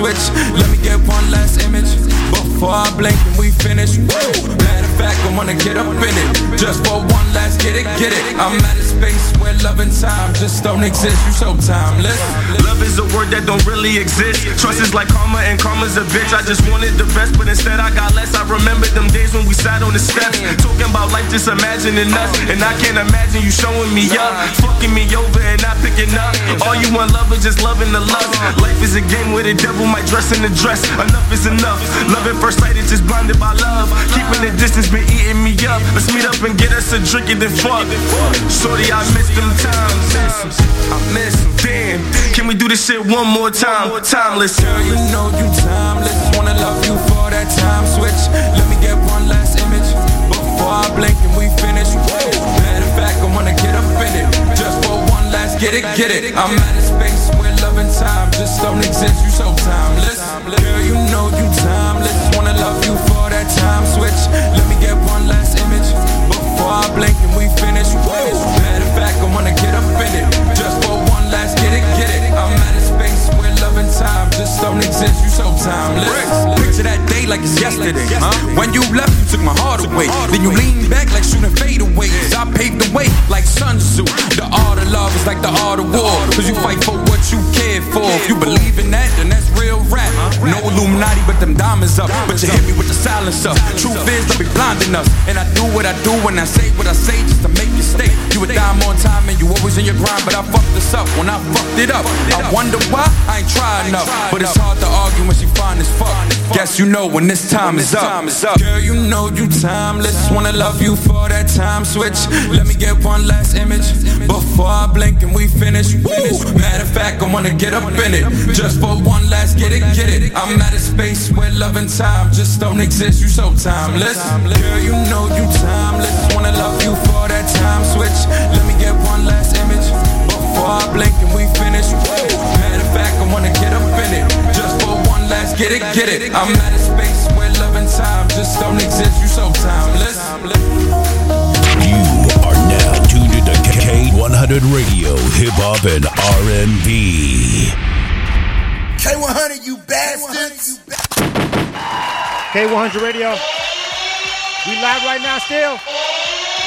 switch. Let me get one last image Before I blink and we finish, woo. I wanna get up in it. Just for one last get it, get it. I'm at a space where love and time just don't exist. You so timeless. Love is a word that don't really exist. Trust is like karma, and karma's a bitch. I just wanted the best, but instead I got less. I remember them days when we sat on the steps, talking about life, just imagining us. And I can't imagine you showing me up, fucking me over and not picking up. All you want love is just loving the lust. Life is a game where the devil might dress in the dress. Enough is enough. Love at first sight is just blinded by love. Keeping the distance been eating me up. Let's meet up and get us a drink and then fuck. Shorty, I miss them times. I miss them. Damn, can we do this shit one more time? Timeless. Girl, you know you timeless. Wanna love you for that time switch. Let me get one last image before I blink and we finish. Matter of fact, I wanna get up in it. Just for one last get it, get it. I'm at a space where love and time just don't exist. You so timeless. Girl, you know you timeless. Wanna love you time switch. Let me get one last image before I blink and we finish. Matter of fact, I wanna get up in it. Just for one last get it, get it. I'm out of space where love and time just don't exist. You so timeless. Picture that like it's yesterday. Huh? When you left, you took my heart away. Then you lean back like shooting fadeaways. I paved the way like Sun Tzu. The art of love is like the art of war. Cause you fight for what you care for. If you believe in that, then that's real rap. No Illuminati, but them diamonds up. But you hit me with the silence up. Truth is, they'll be blinding us. And I do what I do when I say what I say just to make you stay. You a dime on time and you always in your grind, but I fucked this up when I fucked it up. I wonder why I ain't try enough. But it's hard to argue when she fine as fuck. Guess you know when this time is up. Girl, you know you timeless. Wanna love you for that time switch. Let me get one last image before I blink and we finish. Woo. Matter of fact, I wanna get up in it. Just for one last get it, get it. I'm at a space where love and time just don't exist. You so timeless. Girl, you know you timeless. Wanna love you for that time switch. Let me get one last image before I blink and we finish. Woo. Matter of fact, I wanna get up in it. Just for one last get it, get it. I'm at a space where love and time just don't exist. You so timeless. You are now tuned into K100 Radio, Hip Hop and R&B. K100, you bastards. K100 Radio. We live right now still.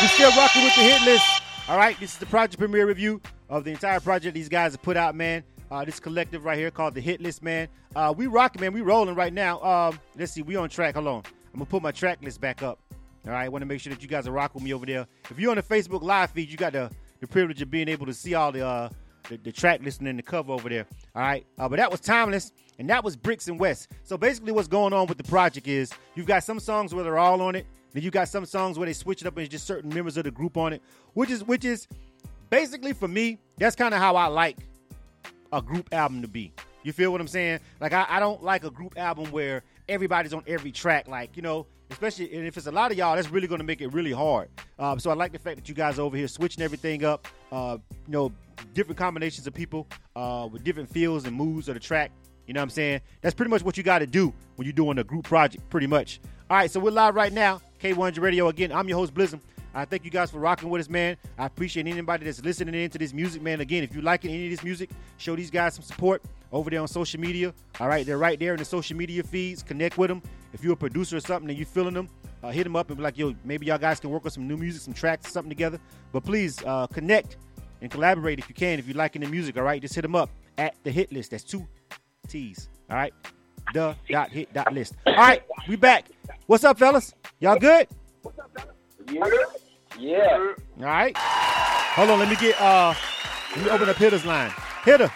We still rocking with the Hitt List. All right, this is the project premiere review of the entire project these guys have put out, man. Uh, this collective right here called the Hitt List, man. Uh, we rocking, man. We rolling right now. Um, let's see, we on track. Hold on. I'm gonna put my track list back up. All right, I want to make sure that you guys are rocking with me over there. If you're on the Facebook live feed, you got the, the privilege of being able to see all the uh, the, the track listing and the cover over there. All right, uh, but that was timeless, and that was Bricks and West. So basically, what's going on with the project is you've got some songs where they're all on it. Then you got some songs where they switch it up and it's just certain members of the group on it, which is which is basically for me. That's kind of how I like a group album to be. You feel what I'm saying? Like I, I don't like a group album where everybody's on every track. Like you know, especially and if it's a lot of y'all, that's really going to make it really hard. Um, so I like the fact that you guys over here switching everything up. Uh, you know, different combinations of people uh, with different feels and moods of the track. You know what I'm saying? That's pretty much what you got to do when you're doing a group project, pretty much. All right, so we're live right now, K100 Radio. Again, I'm your host, Blizzard. I thank you guys for rocking with us, man. I appreciate anybody that's listening into this music, man. Again, if you liking any of this music, show these guys some support over there on social media. All right, they're right there in the social media feeds. Connect with them. If you're a producer or something and you're feeling them, uh, hit them up and be like, yo, maybe y'all guys can work on some new music, some tracks, something together. But please uh, connect and collaborate if you can. If you're liking the music, all right, just hit them up at the Hitt List. That's two T's. All right, the dot hit dot list. All right, we back. What's up, fellas? Y'all good? Yeah. Yeah. All right. Hold on. Let me get. uh Let me open up Hitter's line. Hitter.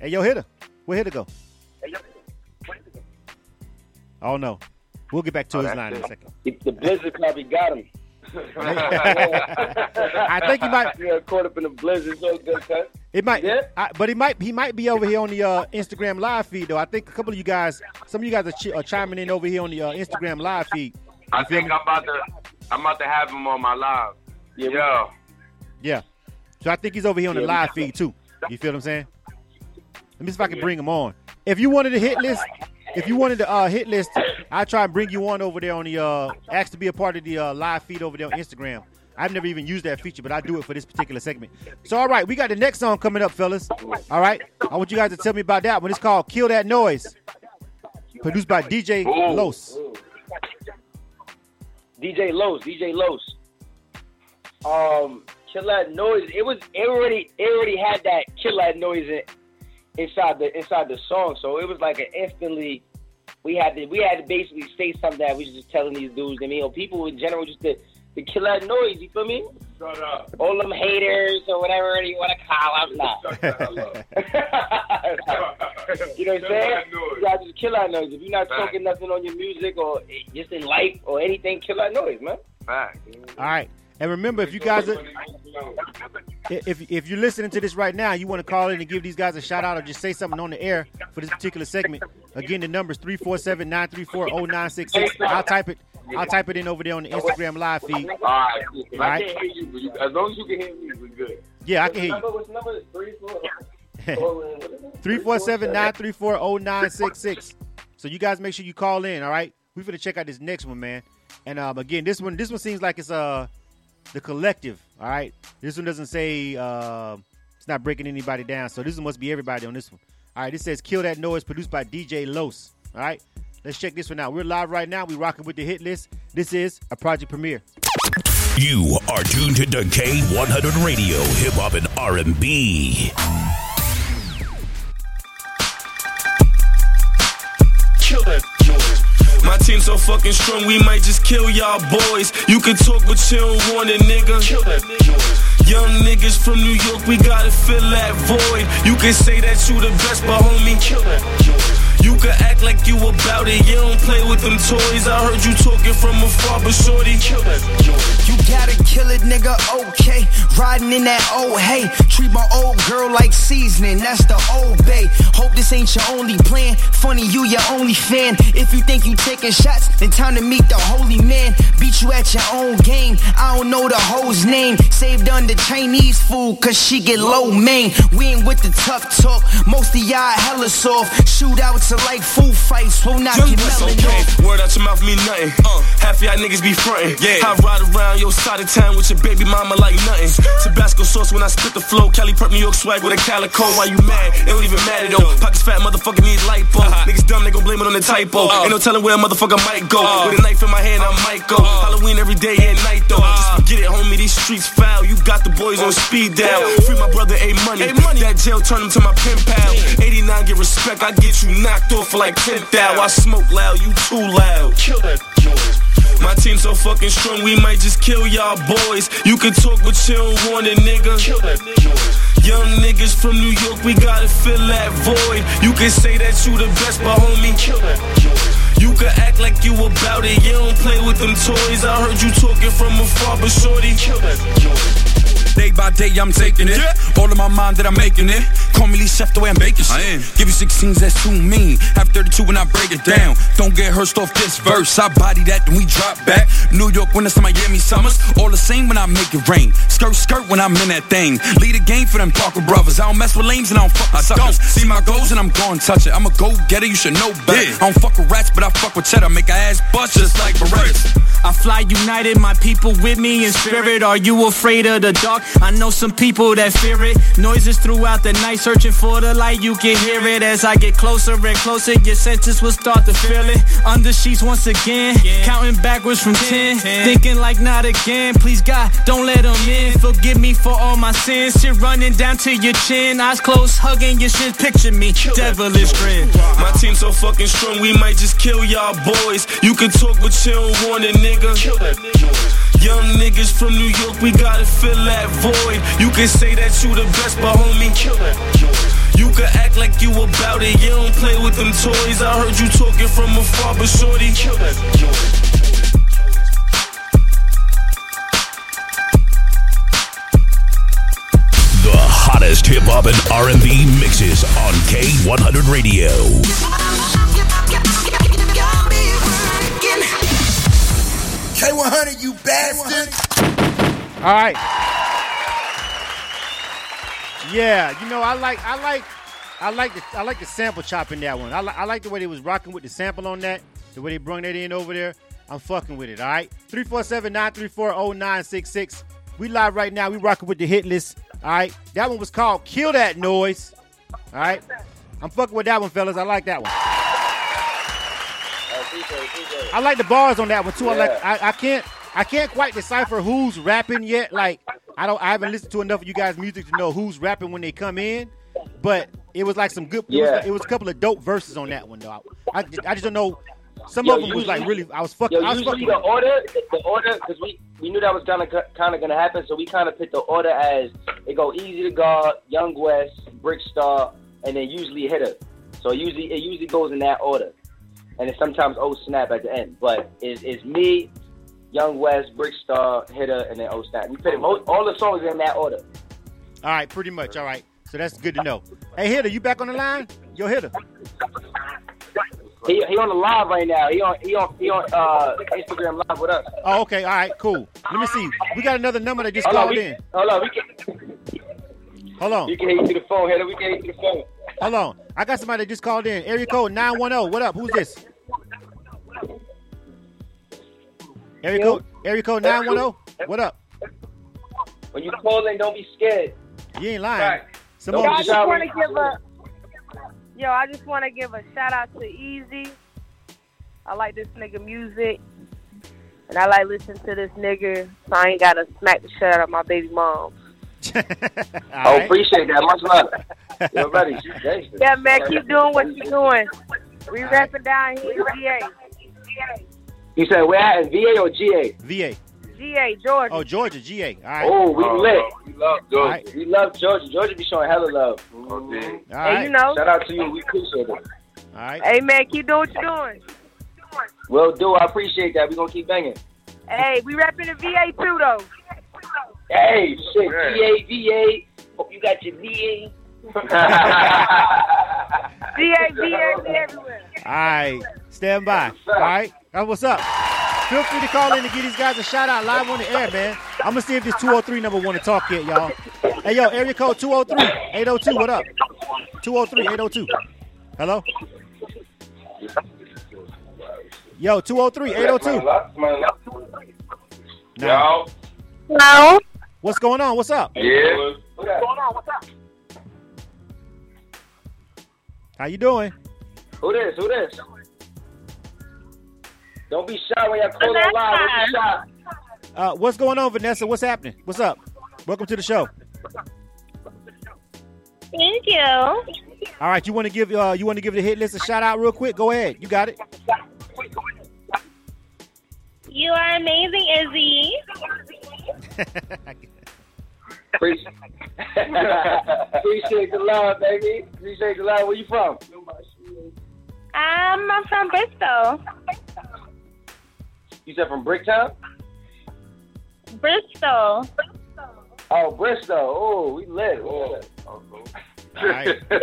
Hey, yo, Hitter. Where Hitter go? Oh no. We'll get back to Oh, his line in a second. The Blizzard probably got him. I think he might- Yeah, caught up in the blizzard. So good, cuz. It might, I, but he might he might be over here on the uh, Instagram live feed though. I think a couple of you guys, some of you guys are, ch- are chiming in over here on the uh, Instagram live feed. I think I'm about to I'm about to have him on my live. Yeah. Yeah. So I think he's over here on the Yeah, live feed too. You feel what I'm saying? Let me see if I can bring him on. If you wanted a hit list, if you wanted a uh, hit list, I'll try and bring you on over there on the uh ask to be a part of the uh, live feed over there on Instagram. I've never even used that feature, but I do it for this particular segment. So all right, we got the next song coming up, fellas. All right. I want you guys to tell me about that one. It's called Kill That Noise. produced by DJ Ooh. Los. DJ Los, DJ Los. Um, kill that noise. It was it already it already had that kill that noise in, inside the inside the song. So it was like an instantly we had to we had to basically say something that we was just telling these dudes. I mean, you know, people in general just to, to kill that noise. You feel me? Shut up. All them haters or whatever you want to call them. Nah. you know what I'm saying? You gotta just kill that noise. If you're not talking nothing on your music or just in life or anything, kill that noise, man. All right. And remember, if you guys are, if if you're listening to this right now, you want to call in and give these guys a shout out or just say something on the air for this particular segment. Again, the number is 347-934-0966. I'll type it. I'll type it in over there on the Instagram live feed. All right, cool. I can't hear you, as long as you can hear me, we're good. Yeah, I can hear you. What's number? Three, four. 347-934-0966. So you guys make sure you call in, all right? We're going to check out this next one, man. And um again, this one this one seems like it's uh the collective, all right? This one doesn't say uh, it's not breaking anybody down. So this one must be everybody on this one. All right, this says Kill That Noise produced by DJ Los. All right. Let's check this one out. We're live right now. We rocking with the Hitt List. This is a project premiere. You are tuned to the K100 Radio, Hip Hop and R&B. Team so fucking strong, we might just kill y'all boys. You can talk, but you don't want it, nigga. Kill that noise. Young niggas from New York, we gotta fill that void. You can say that you the best, but homie, kill that noise. You can act like you about it, you don't play with them toys. I heard you talking from afar, but shorty, kill that noise. You gotta kill it, nigga, okay. Riding in that old hay. Treat my old girl like seasoning, that's the old bay. Hope this ain't your only plan. Funny, you your only fan. If you think you taking shots, then time to meet the holy man. Beat you at your own game. I don't know the hoe's name. Saved under Chinese food, cause she get low main. We ain't with the tough talk. Most of y'all hella soft. Shootouts are like food fights. Will not get melon okay. off. Word out your mouth mean nothing. Uh, half of y'all niggas be frontin'. Yeah. I ride around your side of town with your baby mama like nothing. Tabasco sauce when I spit the flow. Cali perp New York swag with a calico. Why you mad? It don't even matter though. Pockets fat, motherfucker need lipo. Uh-huh. Niggas dumb, they gon' blame it on the typo. Ain't no telling where a motherfucker might go. Uh-huh. With a knife in my hand, I might go. Halloween every day and night though. Uh-huh. Just forget it, homie. These streets foul. You got the boys on speed dial. Free my brother A money. That jail turn him to my pen pal. 89 get respect. I get you knocked off for like 10 thou. I smoke loud, you too loud. Kill that noise. My team so fucking strong, we might just kill y'all boys. You can talk, but you don't want it, nigga. Kill that noise. Young niggas from New York, we gotta fill that void. You can say that you the best, but homie, kill that. You can act like you about it, you don't play with them toys. I heard you talking from afar, but shorty, kill that. Day by day, I'm taking it. All of my mind that I'm making it. Call me Lee Chef the way I'm baking shit. I am. Give you 16s, that's too mean. Have 32 when I break it down. Don't get hurt off this verse. I body that, then we drop back. New York winters to Miami summers. All the same when I make it rain. Skirt, skirt when I'm in that thing. Lead a game for them Parker brothers. I don't mess with lames and I don't fuck with suckers. See my goals and I'm going touch it. I'm a go getter, you should know better. I don't fuck with rats, but I fuck with cheddar. Make a ass bust just like Berettas. I fly united, my people with me in spirit. Are you afraid of the dark? I know some people that fear it. Noises throughout the night, searching for the light. You can hear it as I get closer and closer. Your senses will start to feel it. Under sheets once again, counting backwards from 10. Thinking like not again. Please God, don't let them in. Forgive me for all my sins. Shit running down to your chin. Eyes closed, hugging your shit. Picture me, devilish grin. My team so fucking strong, we might just kill y'all boys. You can talk, but you don't want it, nigga. Kill that noise. Young niggas from New York, we gotta fill that void. You can say that you the best, but homie, kill that noise. You can act like you about it, you don't play with them toys. I heard you talking from afar, but shorty, kill that noise. The hottest hip hop and R&B mixes on K100 Radio. K100, you bastard. All right. Yeah, you know, I like, I like, I like the, I like the sample chop in that one. I, li- I like the way they was rocking with the sample on that, the way they brung that in over there. I'm fucking with it. All right, three four seven nine three four zero nine six six. We live right now. We rocking with the Hitt List. All right, that one was called "Kill That Noise." All right, I'm fucking with that one, fellas. I like that one. appreciate it, appreciate it. I like the bars on that one too. I like. I, I can't. I can't quite decipher who's rapping yet. Like I don't. I haven't listened to enough of you guys' music to know who's rapping when they come in. But it was like some good. It, Yeah. was, it was a couple of dope verses on that one though. I, I just don't know. Some Yo, of them was like really. I was fucking. Yo, I was usually fucking. the order, the order, because we, we knew that was kind of kind of gonna happen, so we kind of picked the order as it go easy to guard, Young West, Brickstar, and then usually hitter. So usually it usually goes in that order, and then sometimes oh snap at the end. But it's, it's me, Young West, Brickstar, hitter, and then oh snap. We put it most, all the songs in that order. All right, pretty much. All right. So that's good to know. Hey, hitter, you back on the line? Yo, hitter. He, he on the live right now. He on he on he on uh, Instagram live with us. Oh, okay. All right. Cool. Let me see. We got another number that just Hold on, called we, in. hold on, we can Hold on. we can hear you through the phone, hitter. We can hear you through the phone. Hold on. I got somebody that just called in. Area code 910. What up? Who's this? Area code area code 910. What up? When you call in, don't be scared. You ain't lying. Right. Some Yo, I just just, want to give a yo. I just want to give a shout out to Easy. I like this nigga music, and I like listening to this nigga. So I ain't gotta smack the shit out of my baby mom. Oh, appreciate that. Much love. You're ready. She's gangster. Yeah, man, keep doing what you're doing. We rapping down here in GA. You said where at? In VA or GA? VA. GA, Georgia. Oh, Georgia, GA. All right. Oh, we oh, lit. We love All Georgia. right. We love Georgia. Georgia be showing hella love. Oh, All Hey, right. you know. Shout out to you. We appreciate it. All right. Hey, man, keep doing what you're doing. Will do. I appreciate that. we going to keep banging. Hey, we rapping the VA too, though. Hey, shit. Yeah. VA, VA. Hope you got your VA. VA, VA, everywhere. All right. Stand by. All right. Uh, what's up? Feel free to call in and give these guys a shout out live on the air, man. I'm gonna see if this 203 number want to talk yet, y'all. Hey, yo, area code 203 802. What up? 203 802. Hello. Yo, 203 802. Yo. Hello. What's going on? What's up? Yeah. How you doing? Who this? Who this? Don't be shy when y'all call on live. Don't be shy. Uh, what's going on, Vanessa? What's happening? What's up? Welcome to the show. Thank you. All right, you want to give uh, you want to give the Hitt List a shout out real quick? Go ahead. You got it. You are amazing, Izzy. Appreciate Appreciate the love, baby. Appreciate the love. Where you from? Um, I'm from Bristol. You said from Bricktown? Bristol. Oh, Bristol. Oh, we lit. Oh. All right. All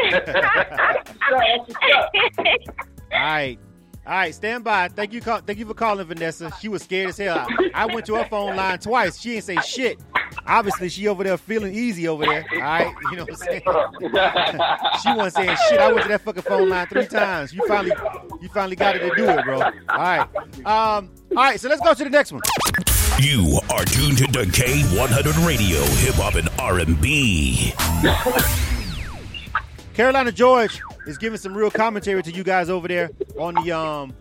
right. All right, stand by. Thank you, call, thank you for calling Vanessa. She was scared as hell. I, I went to her phone line twice. She didn't say shit. Obviously, she over there feeling easy over there. All right, you know what I'm saying? she wasn't saying shit. I went to that fucking phone line three times. You finally, you finally got it to do it, bro. All right. Um. All right. So let's go to the next one. You are tuned to K100 Radio, Hip Hop and R&B. Carolina George is giving some real commentary to you guys over there on the um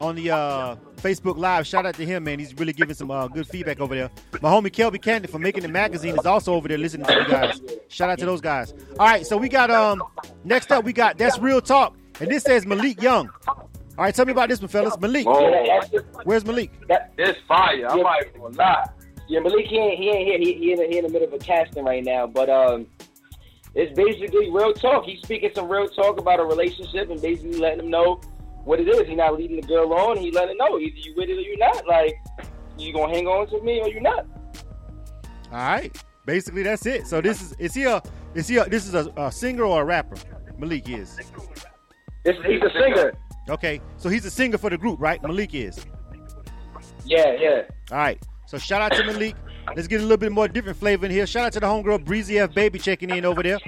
on the uh Facebook Live. Shout out to him, man. He's really giving some uh, good feedback over there. My homie Kelby Canton from Making the Magazine is also over there listening to you guys. Shout out to those guys. All right, so we got um next up we got that's real talk, and this says Malik Young. All right, tell me about this one, fellas. Malik, Oh. where's Malik? It's fire. I'm Yeah. like, well, nah. Yeah, Malik, he ain't, he ain't here. He, he, in the, he in the middle of a casting right now. But um, it's basically real talk. He's speaking some real talk about a relationship and basically letting him know what it is. He's not leading the girl on. He letting her know either you with it or you not. Like, you gonna hang on to me or you not. All right, basically that's it. So this is is he a is he a, this is a, a singer or a rapper? Malik is. This, he's a singer. Okay, so he's a singer for the group, right? Malik is. Yeah, yeah. All right. So shout out to Malik. Let's get a little bit more different flavor in here. Shout out to the homegirl Breezy F Baby checking in over there.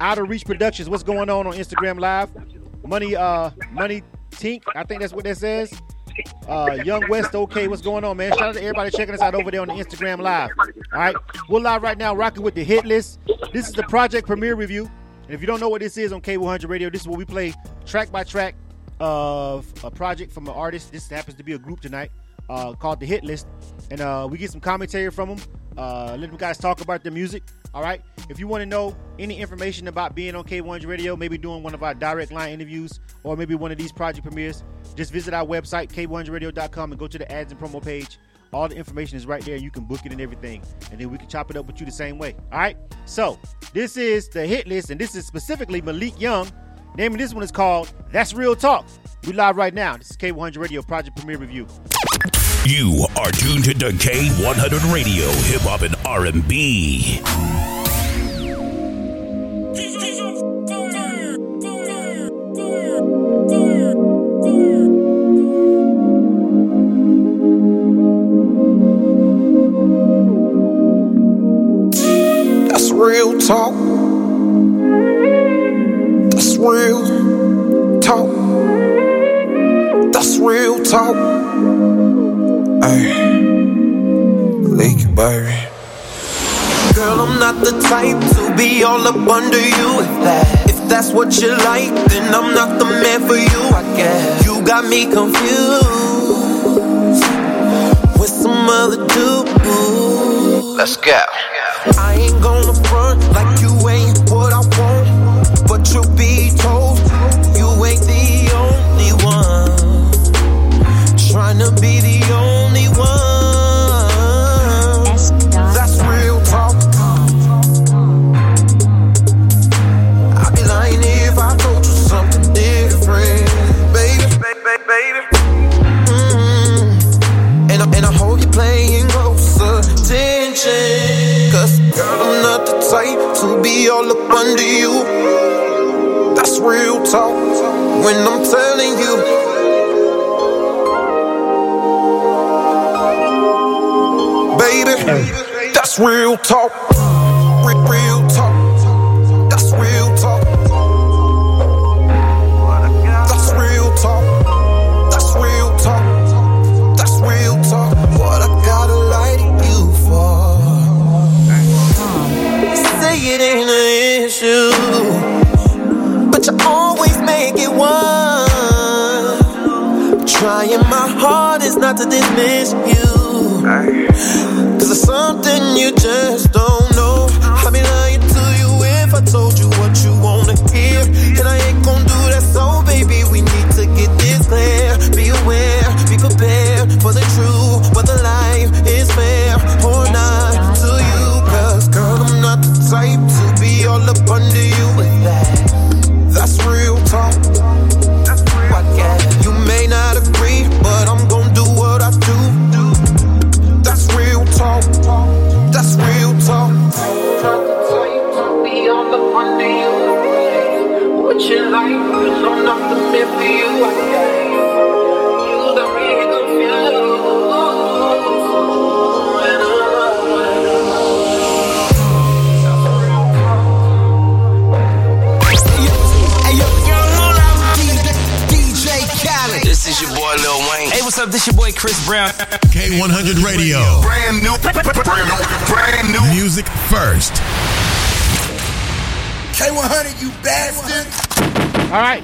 Out of Reach Productions. What's going on on Instagram Live? Money, uh, Money Tink. I think that's what that says. Uh, Young West. Okay, what's going on, man? Shout out to everybody checking us out over there on the Instagram Live. All right, we're live right now, rocking with the Hitt List. This is the project premiere review. And if you don't know what this is on K100 Radio, this is where we play track by track of a project from an artist. This happens to be a group tonight uh, called the Hitt List, and uh, we get some commentary from them. Uh, let them guys talk about their music. All right. If you want to know any information about being on K100 Radio, maybe doing one of our direct line interviews, or maybe one of these project premieres, just visit our website k100radio.com and go to the ads and promo page. All the information is right there. You can book it and everything, and then we can chop it up with you the same way. All right. So this is the Hitt List, and this is specifically Malik Young. Name of this one is called "That's Real Talk." We live right now. This is K100 Radio Project Premiere Review. You are tuned to K100 Radio, Hip Hop and R&B. That's real talk. That's real talk. That's real talk. Hey, leak it, baby. Girl, I'm not the type to be all up under you. If that, if that's what you like, then I'm not the man for you. I guess you got me confused with some other dude. Let's go. I ain't gonna front like you under you. That's real talk when I'm telling you. Baby, that's real talk. To dismiss you. Cause it's something you just up? This your boy Chris Brown. K100 Radio. Brand new, brand new, brand new. Music first. K100, you bastard. All right.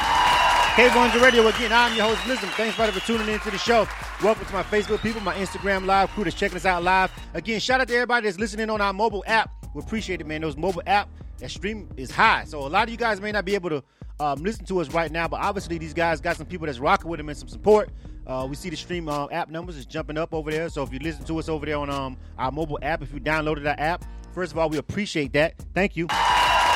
K100 Radio again. I'm your host, Blizzard. Thanks, everybody, for tuning in to the show. Welcome to my Facebook people, my Instagram live crew that's checking us out live. Again, shout out to everybody that's listening on our mobile app. We appreciate it, man. Those mobile app, that stream is high. So a lot of you guys may not be able to um, listen to us right now, but obviously these guys got some people that's rocking with them and some support. Uh, we see the stream uh, app numbers is jumping up over there. So if you listen to us over there on um, our mobile app, if you downloaded our app, first of all, we appreciate that. Thank you.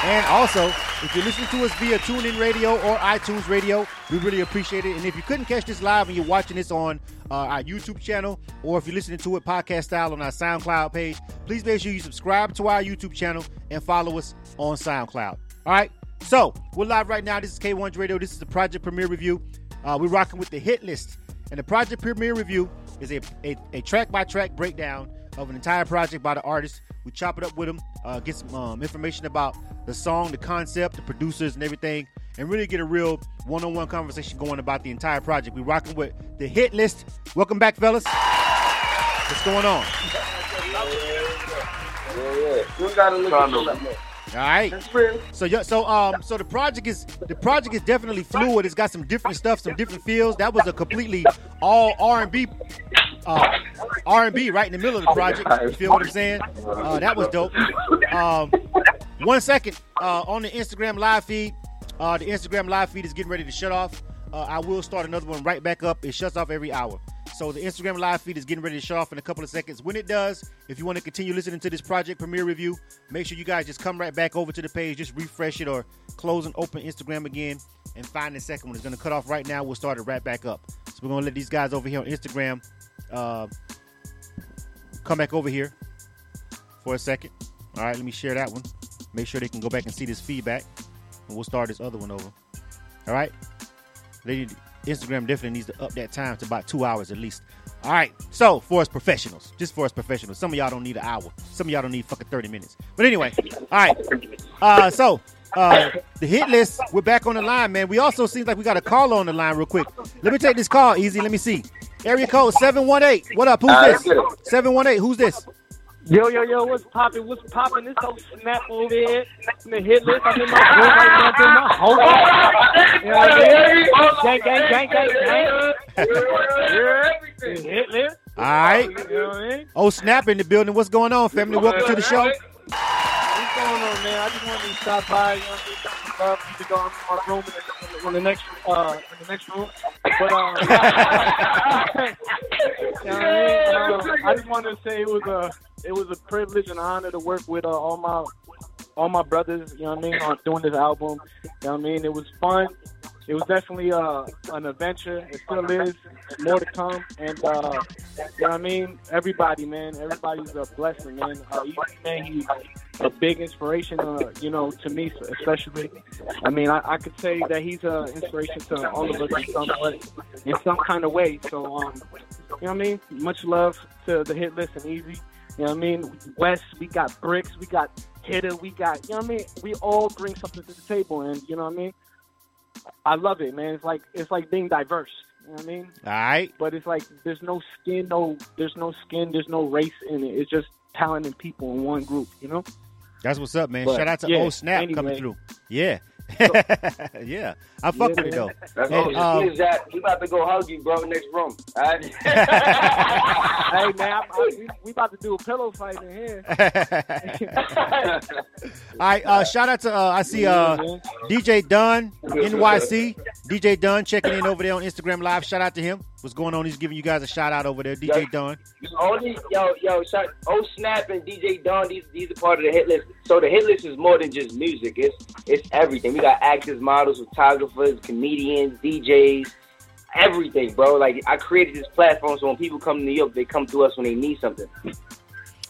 And also, if you listen to us via TuneIn Radio or iTunes Radio, we really appreciate it. And if you couldn't catch this live and you're watching this on uh, our YouTube channel, or if you're listening to it podcast style on our SoundCloud page, please make sure you subscribe to our YouTube channel and follow us on SoundCloud. All right. So we're live right now. This is K1 Radio. This is the Project Premiere Review. Uh, we're rocking with the Hitt List, and the Project Premiere Review is a a, a track by track breakdown of an entire project by the artist. We chop it up with them, uh, get some um, information about the song, the concept, the producers, and everything, and really get a real one-on-one conversation going about the entire project. We're rocking with the Hitt List. Welcome back, fellas. What's going on? We gotta look at All right. That's real. So yeah, so um, so the project is the project is definitely fluid. It's got some different stuff, some different feels. That was a completely all R and B, uh, R and B right in the middle of the project. You feel what I'm saying? Uh, that was dope. Um, one second uh, on the Instagram live feed. Uh, the Instagram live feed is getting ready to shut off. Uh, I will start another one right back up. It shuts off every hour. So the Instagram live feed is getting ready to shut off in a couple of seconds. When it does, if you want to continue listening to this project premiere review, make sure you guys just come right back over to the page, just refresh it or close and open Instagram again and find the second one. It's going to cut off right now. We'll start it right back up. So we're going to let these guys over here on Instagram uh, come back over here for a second. All right, let me share that one. Make sure they can go back and see this feedback, and we'll start this other one over. All right. They Instagram definitely needs to up that time to about two hours at least. All right. So for us professionals, just for us professionals, some of y'all don't need an hour. Some of y'all don't need fucking thirty minutes. But anyway, all right. Uh, so uh, the Hitt List. We're back on the line, man. We also seems like we got a call on the line real quick. Let me take this call, easy. Let me see. Area code seven one eight. What up? Who's this? Seven one eight. Who's this? Yo, yo, yo, what's poppin'? What's poppin'? This whole snap over here in the Hitt List. I'm in my room right now doing my homework. You know what I mean? Gang, gang, gang, gang, gang. The Hitt List. All right. You know what I mean? Oh, snap in the building. What's going on, family? Welcome to the show. What's going on, man? I just wanted to stop by. You know, some love to go in my room in the, in the next, uh, in the next room. But um, you I mean? Um, I just wanted to say it was a, it was a privilege and honor to work with uh, all my, all my brothers. You know what I mean? On doing this album. You know what I mean? It was fun. It was definitely uh, an adventure. It still is. More to come. And uh, you know what I mean? Everybody, man. Everybody's a blessing, man. Uh, Easy, man, he's a big inspiration, uh, you know, to me especially. I mean, I, I could say that he's an inspiration to all of us in some way, in some kind of way. So, um, you know what I mean? Much love to the Hitt List and Easy. You know what I mean? West, we got Bricks, we got Hitter, we got, you know what I mean? We all bring something to the table, and you know what I mean? I love it, man. It's like it's like being diverse. You know what I mean? All right. But it's like there's no skin, no there's no skin, there's no race in it. It's just talented people in one group. You know? That's what's up, man. But, Shout out to yeah, old Snap anyway. coming through. Yeah. yeah. I fuck with it though. That's And, all. um, Just that he about to go hug you, bro. Next room. All right? hey man, I, I, we, we about to do a pillow fight in here. All right, uh, shout out to uh, I see uh, DJ Dunn NYC. DJ Dunn checking in over there on Instagram Live. Shout out to him. What's going on? He's giving you guys a shout out over there. DJ Dunn. All these, yo, yo, shout, oh Snap and DJ Don, these these are part of the Hitt List. So the Hitt List is more than just music. It's it's everything. We got actors, models, photographers, comedians, DJs, everything, bro. Like I created this platform so when people come to New York, they come to us when they need something.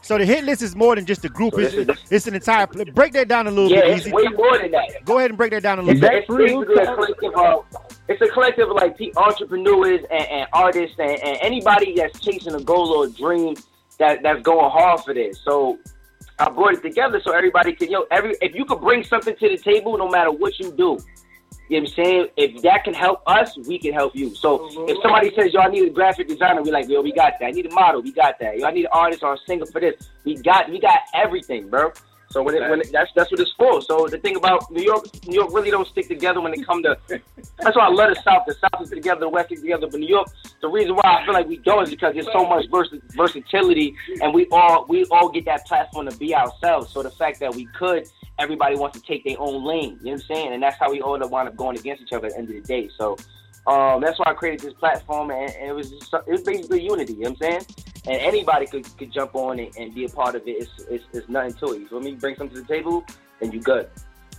So the Hitt List is more than just a group. So It's, is- it's an entire. pl- Break that down a little Yeah, bit. it's Easy. way more than that. Go ahead and break that down a little It's, bit. it's basically a collective of it's a collective of like entrepreneurs and, and artists and, and anybody that's chasing a goal or a dream that that's going hard for this. So I brought it together so everybody can yo every if you could bring something to the table, no matter what you do. You know what I'm saying? If that can help us, we can help you. So if somebody says, yo, I need a graphic designer, we're like, yo, we got that. I need a model, we got that. Yo, I need an artist or a singer for this. We got we got everything, bro. So when it, when it, that's that's what it's for. So the thing about New York, New York really don't stick together when it come to. That's why I love the South. The South is together, the West is together, but New York. The reason why I feel like we don't is because there's so much vers- versatility, and we all we all get that platform to be ourselves. So the fact that we could, everybody wants to take their own lane. You know what I'm saying? And that's how we all wind up going against each other at the end of the day. So. Um, that's why I created this platform, and, and it was just, it was basically unity. You know what I'm saying? And anybody could, could jump on and, and be a part of it. It's, it's, it's nothing to it. You feel me? Bring something to the table, and you good.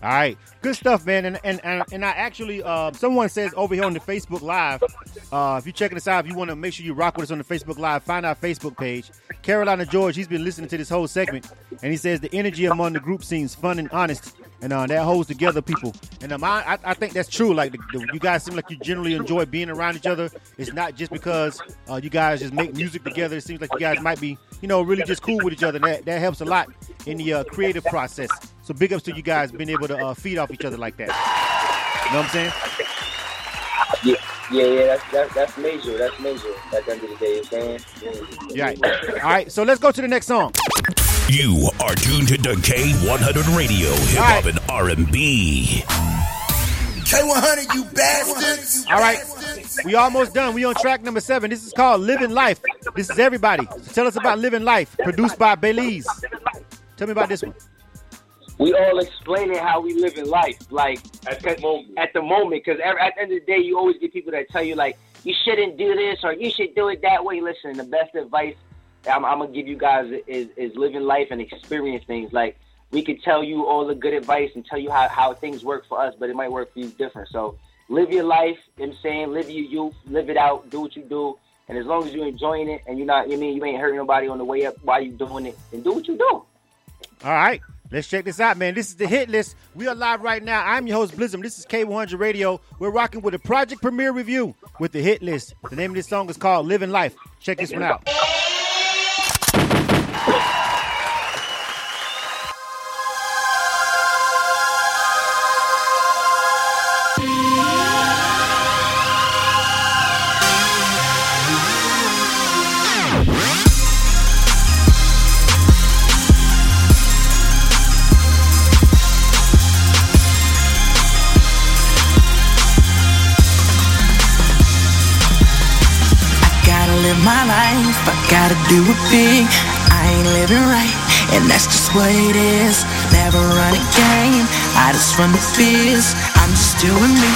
All right, good stuff, man. And and and, and I actually, uh, someone says over here on the Facebook Live, uh, if you're checking us out, if you want to make sure you rock with us on the Facebook Live, find our Facebook page. Carolina George, he's been listening to this whole segment, and he says the energy among the group seems fun and honest, and uh, that holds together people. And um, I, I think that's true. Like the, the, you guys seem like you generally enjoy being around each other. It's not just because uh, you guys just make music together. It seems like you guys might be, you know, really just cool with each other. And that that helps a lot in the uh, creative process. So big ups to you guys being able to uh, feed off each other like that. You know what I'm saying? Yeah, yeah, yeah. That's that's, that's major. That's major. At the end of the day, you know what saying? Yeah. All right. So let's go to the next song. You are tuned to K100 Radio, hip hop and R&B. K100, you bastards. All right, we almost done. We on track number seven. This is called Living Life. This is everybody. So tell us about Living Life, produced by Belize. Tell me about this one. We all explaining how we live in life, like at the moment. At the moment, because at the end of the day, you always get people that tell you like you shouldn't do this or you should do it that way. Listen, the best advice I'm, I'm gonna give you guys is is living life and experience things. Like we could tell you all the good advice and tell you how how things work for us, but it might work for you different. So live your life. You know what I'm saying, live your youth, live it out, do what you do. And as long as you're enjoying it and you're not, you mean, you ain't hurting nobody on the way up while you're doing it, then do what you do. All right, let's check this out, man. This is the Hitt List. We are live right now. I'm your host, Blizzard. This is K100 Radio. We're rocking with a project premiere review with the Hitt List. The name of this song is called Living Life. Check this one out. Do it big. I ain't living right, and that's just what it is. Never run a game, I just run the biz. I'm just doing me,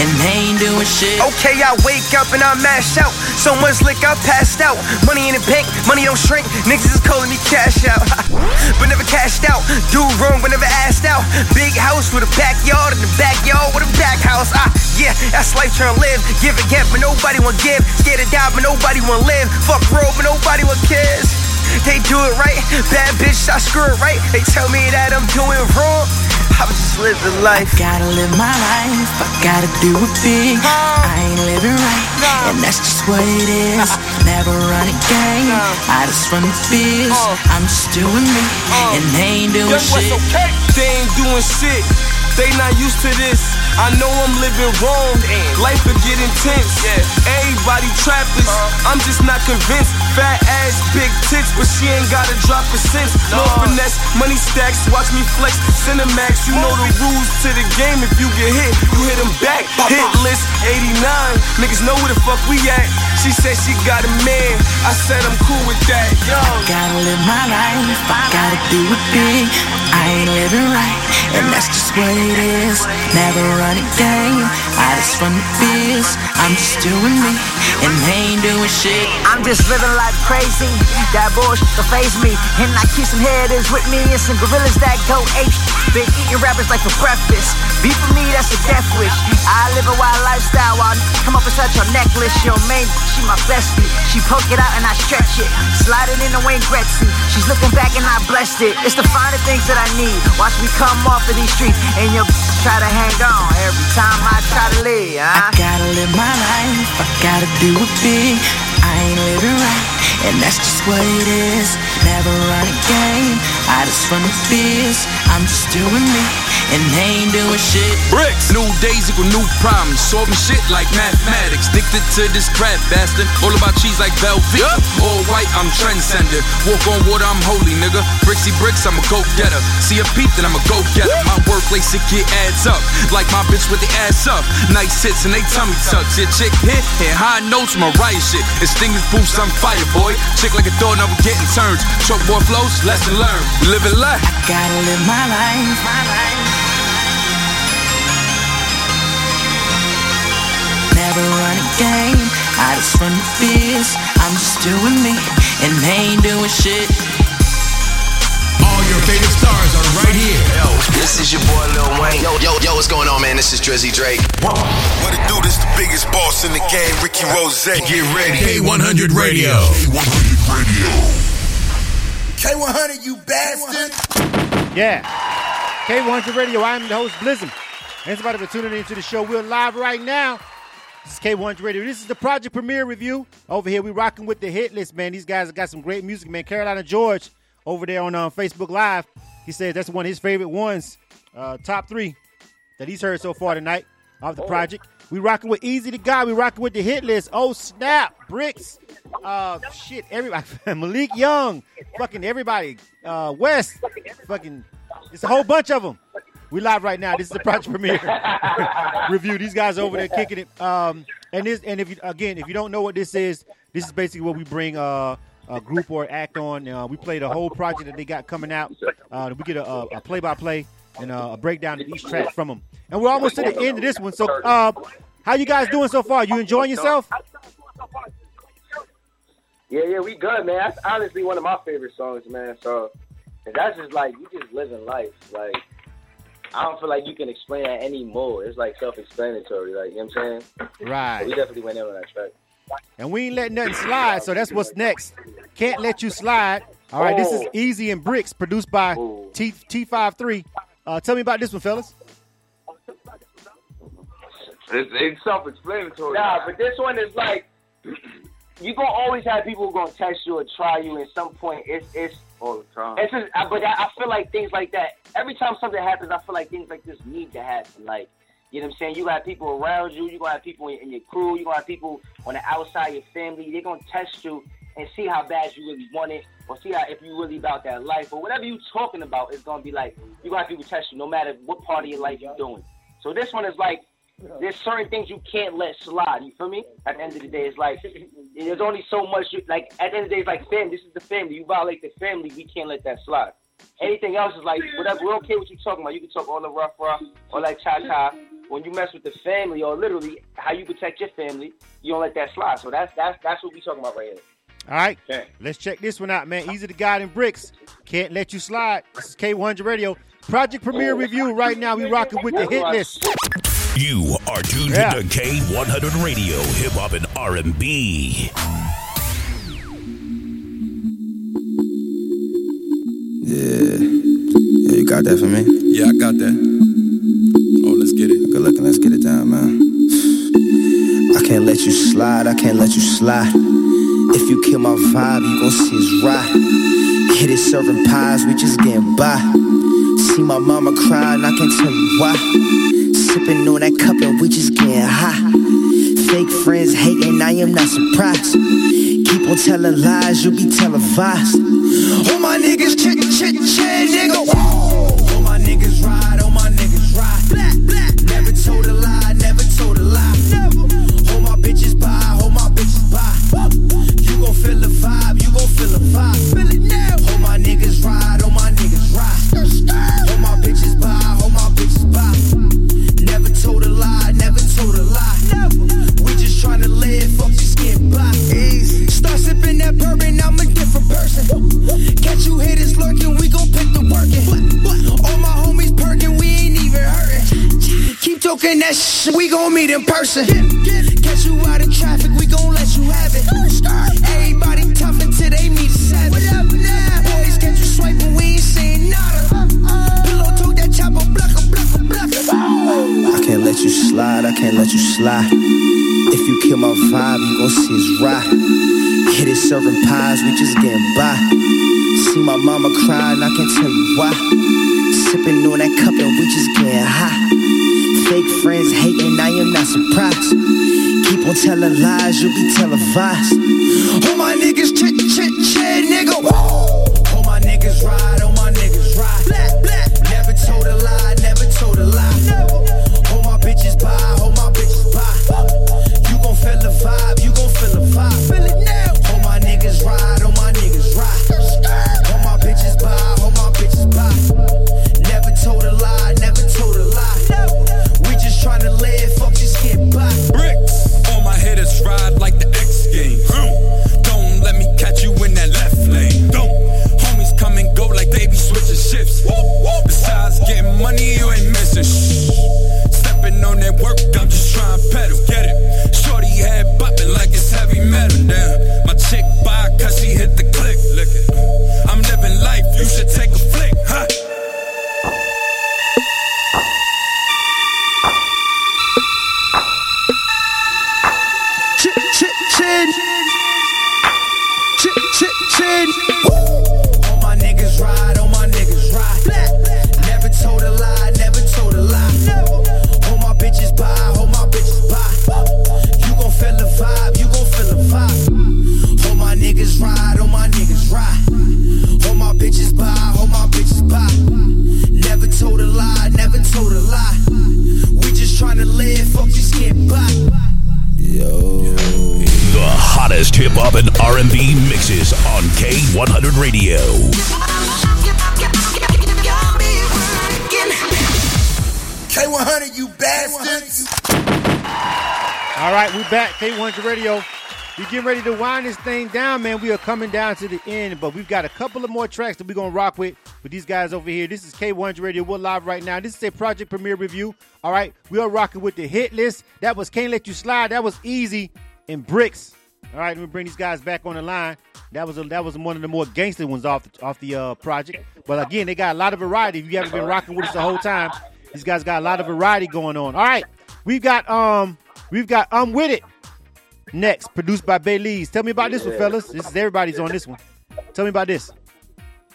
and they ain't doing shit. Okay, I wake up and I mash out. So much liquor, I passed out. Money in the bank, money don't shrink. Niggas is calling me cash out. but never cashed out. Do wrong, but never asked out. Big house with a backyard, and the backyard with a back house. Ah, yeah, that's life trying to live. Give and get, but nobody want give. Scared to die, but nobody want live. Fuck road, but nobody want kids. They do it right. Bad bitch, I screw it right. They tell me that I'm doing wrong. I'm just living life. Gotta live my life, I gotta do it big. I ain't living right, and that's just what it is. Never run a game, I just run the biz. I'm just doing me, and they ain't doing shit. They ain't doing shit. They not used to this. I know I'm living wrong. Life will get intense. Everybody trappers. I'm just not convinced. Fat ass, big tits, but she ain't gotta drop a cent. No finesse, money stacks. Watch me flex. Cinemax, you know the rules to the game. If you get hit, you hit them back. Hitt List 89. Niggas know where the fuck we at. She said she got a man. I said I'm cool with that. Yo. Gotta live my life, I gotta do it big. I ain't living right, and that's just what it is. Never run a game, I just run the biz. I'm just doing me, and they ain't doing shit. I'm just living life crazy. That bullshit to face me. And I keep some headers with me and some gorillas that go ape. Been eating rappers like for breakfast. Beef for me, that's a death wish. I live a wild lifestyle while come up and touch your necklace. Your main, she my bestie. She poke it out and I stretch it. Sliding in the Wayne Gretzky. She's looking back and I blessed it. It's the finer things that I need. Watch me come off of these streets and your try to hang on every time I try to live. I gotta live my life, I gotta do it big. I ain't living right, and that's just what it is. Never run a game, I just run the biz. I'm just doing me, and they ain't doing shit. Bricks. New days equal new problems. Solving shit like mathematics. Addicted to this crap bastard. All about cheese like Velveeta. All white, I'm trendsetter. Walk on water, I'm holy, nigga. Bricksy bricks, I'm a go getter. See a peep, then I'm a go getter. My workplace, it get adds up. Like my bitch with the ass up. Nice hits and they tummy tucks. Your chick hit, hit high notes, my riot shit. It's Extinguish boost, I'm fire, boy. Chick like a door, never getting turns. Truck boy flows, lesson learned. Live it life. Gotta live my life. Never I just run the biz. I'm just doing me, and they ain't doing shit. All your favorite stars are right here. Yo, this is your boy Lil Wayne. Yo, yo, yo, what's going on, man? This is Drizzy Drake. What it do? This the biggest boss in the game, Ricky Rose. Get ready. K100 Radio. K100, you bastard. Yeah. K100 Radio. I am the host, Blizzard. Thanks everybody for tuning into the show. We're live right now. This is K100 Radio. This is the project premiere review. Over here, we rocking with the Hitt List, man. These guys have got some great music, man. Carolina George over there on uh, Facebook Live. He says that's one of his favorite ones, uh, top three that he's heard so far tonight. off the project. We rocking with Easy the God. We rocking with the Hitt List. Oh snap, Bricks. Uh, shit, everybody. Malik Young, fucking everybody. Uh, West, fucking. It's a whole bunch of them. We live right now. This is the project premiere review. These guys over there kicking it. Um, and this, and if you again, if you don't know what this is, this is basically what we bring uh, a group or act on. Uh, we play the whole project that they got coming out. Uh, we get a, a, a play-by-play and a breakdown of each track from them. And we're almost to the end of this one. So, uh, how you guys doing so far? You enjoying yourself? Yeah, yeah, we good, man. That's honestly one of my favorite songs, man. So and that's just like you just living life. Like I don't feel like you can explain that anymore. It's like self-explanatory. Like you know what I'm saying? Right. So we definitely went in on that track. And we ain't letting nothing slide. So that's what's next. Can't let you slide. All right, this is Oh. Easy and Bricks, produced by T T53. Uh, tell me about this one, fellas. It's, it's self-explanatory. Nah, but this one is like you gonna always have people gonna test you or try you. At some point, it's it's all the time. It's just, I- but I, feel like things like that. Every time something happens, I feel like things like this need to happen. Like, you know what I'm saying? You got people around you. You gonna have people in, in your crew. You gonna have people on the outside, your family. They're gonna test you and see how bad you really want it, or see how if you really about that life, or whatever you talking about. It's gonna be like you gonna have people test you, no matter what part of your life you're doing. So this one is like. There's certain things you can't let slide. You feel me? At the end of the day, it's like there's only so much. You, like at the end of the day, it's like family. This is the family. You violate the family, we can't let that slide. Anything else is like whatever. We're okay with you talking about. You can talk all the rough rough or like cha cha. When you mess with the family or literally how you protect your family, you don't let that slide. So that's that's that's what we talking about right here. All right, Okay. let's check this one out, man. Easy the God and bricks. Can't let you slide. This is K100 Radio. Project Premiere Review right now. We rocking with the Hitt List. You are tuned Yeah. into K100 Radio, Hip Hop and R&B. Yeah. Yeah, you got that for me? Yeah, I got that. Oh, let's get it. Good looking, let's get it down, man. I can't let you slide, I can't let you slide. If you kill my vibe, you gon' see it's right. Hit it serving pies, we just getting by. See my mama cry, and I can't tell you why. Sipping on that cup, and we just getting high. Fake friends hating, I am not surprised. Keep on telling lies, you'll be televised. All my niggas chit chit in person. Catch you out of traffic, we gon' let you have it. Everybody tough until they meet a savage. Boys catch you swiping, we ain't nada. Pillow that chopper, blucka, blucka, blucka. I can't let you slide, I can't let you slide. If you kill my vibe, you gon' see it's right. Hit it serving pies, we just getting by. See my mama cry, and I can't tell you why. Sipping on that cup, and we just getting high. Fake friends hating, I am not surprised. Keep on telling lies, you'll be televised. All my niggas chit chit K100, you bastards. All right, we're back. K100 Radio. We getting ready to wind this thing down, man. We are coming down to the end, but we've got a couple of more tracks that we're gonna rock with with these guys over here. This is K100 Radio. We're live right now. This is a project premiere review. All right, we are rocking with the Hitt List. That was Can't Let You Slide. That was Easy and Bricks. All right, let me bring these guys back on the line. That was a, that was one of the more gangster ones off the, off the uh, project. But again, they got a lot of variety. If you haven't been rocking with us the whole time, these guys got a lot of variety going on. All right, we've got um we've got I'm with it next, produced by Bailey's. Tell me about this one, fellas. This is everybody's on this one. Tell me about this.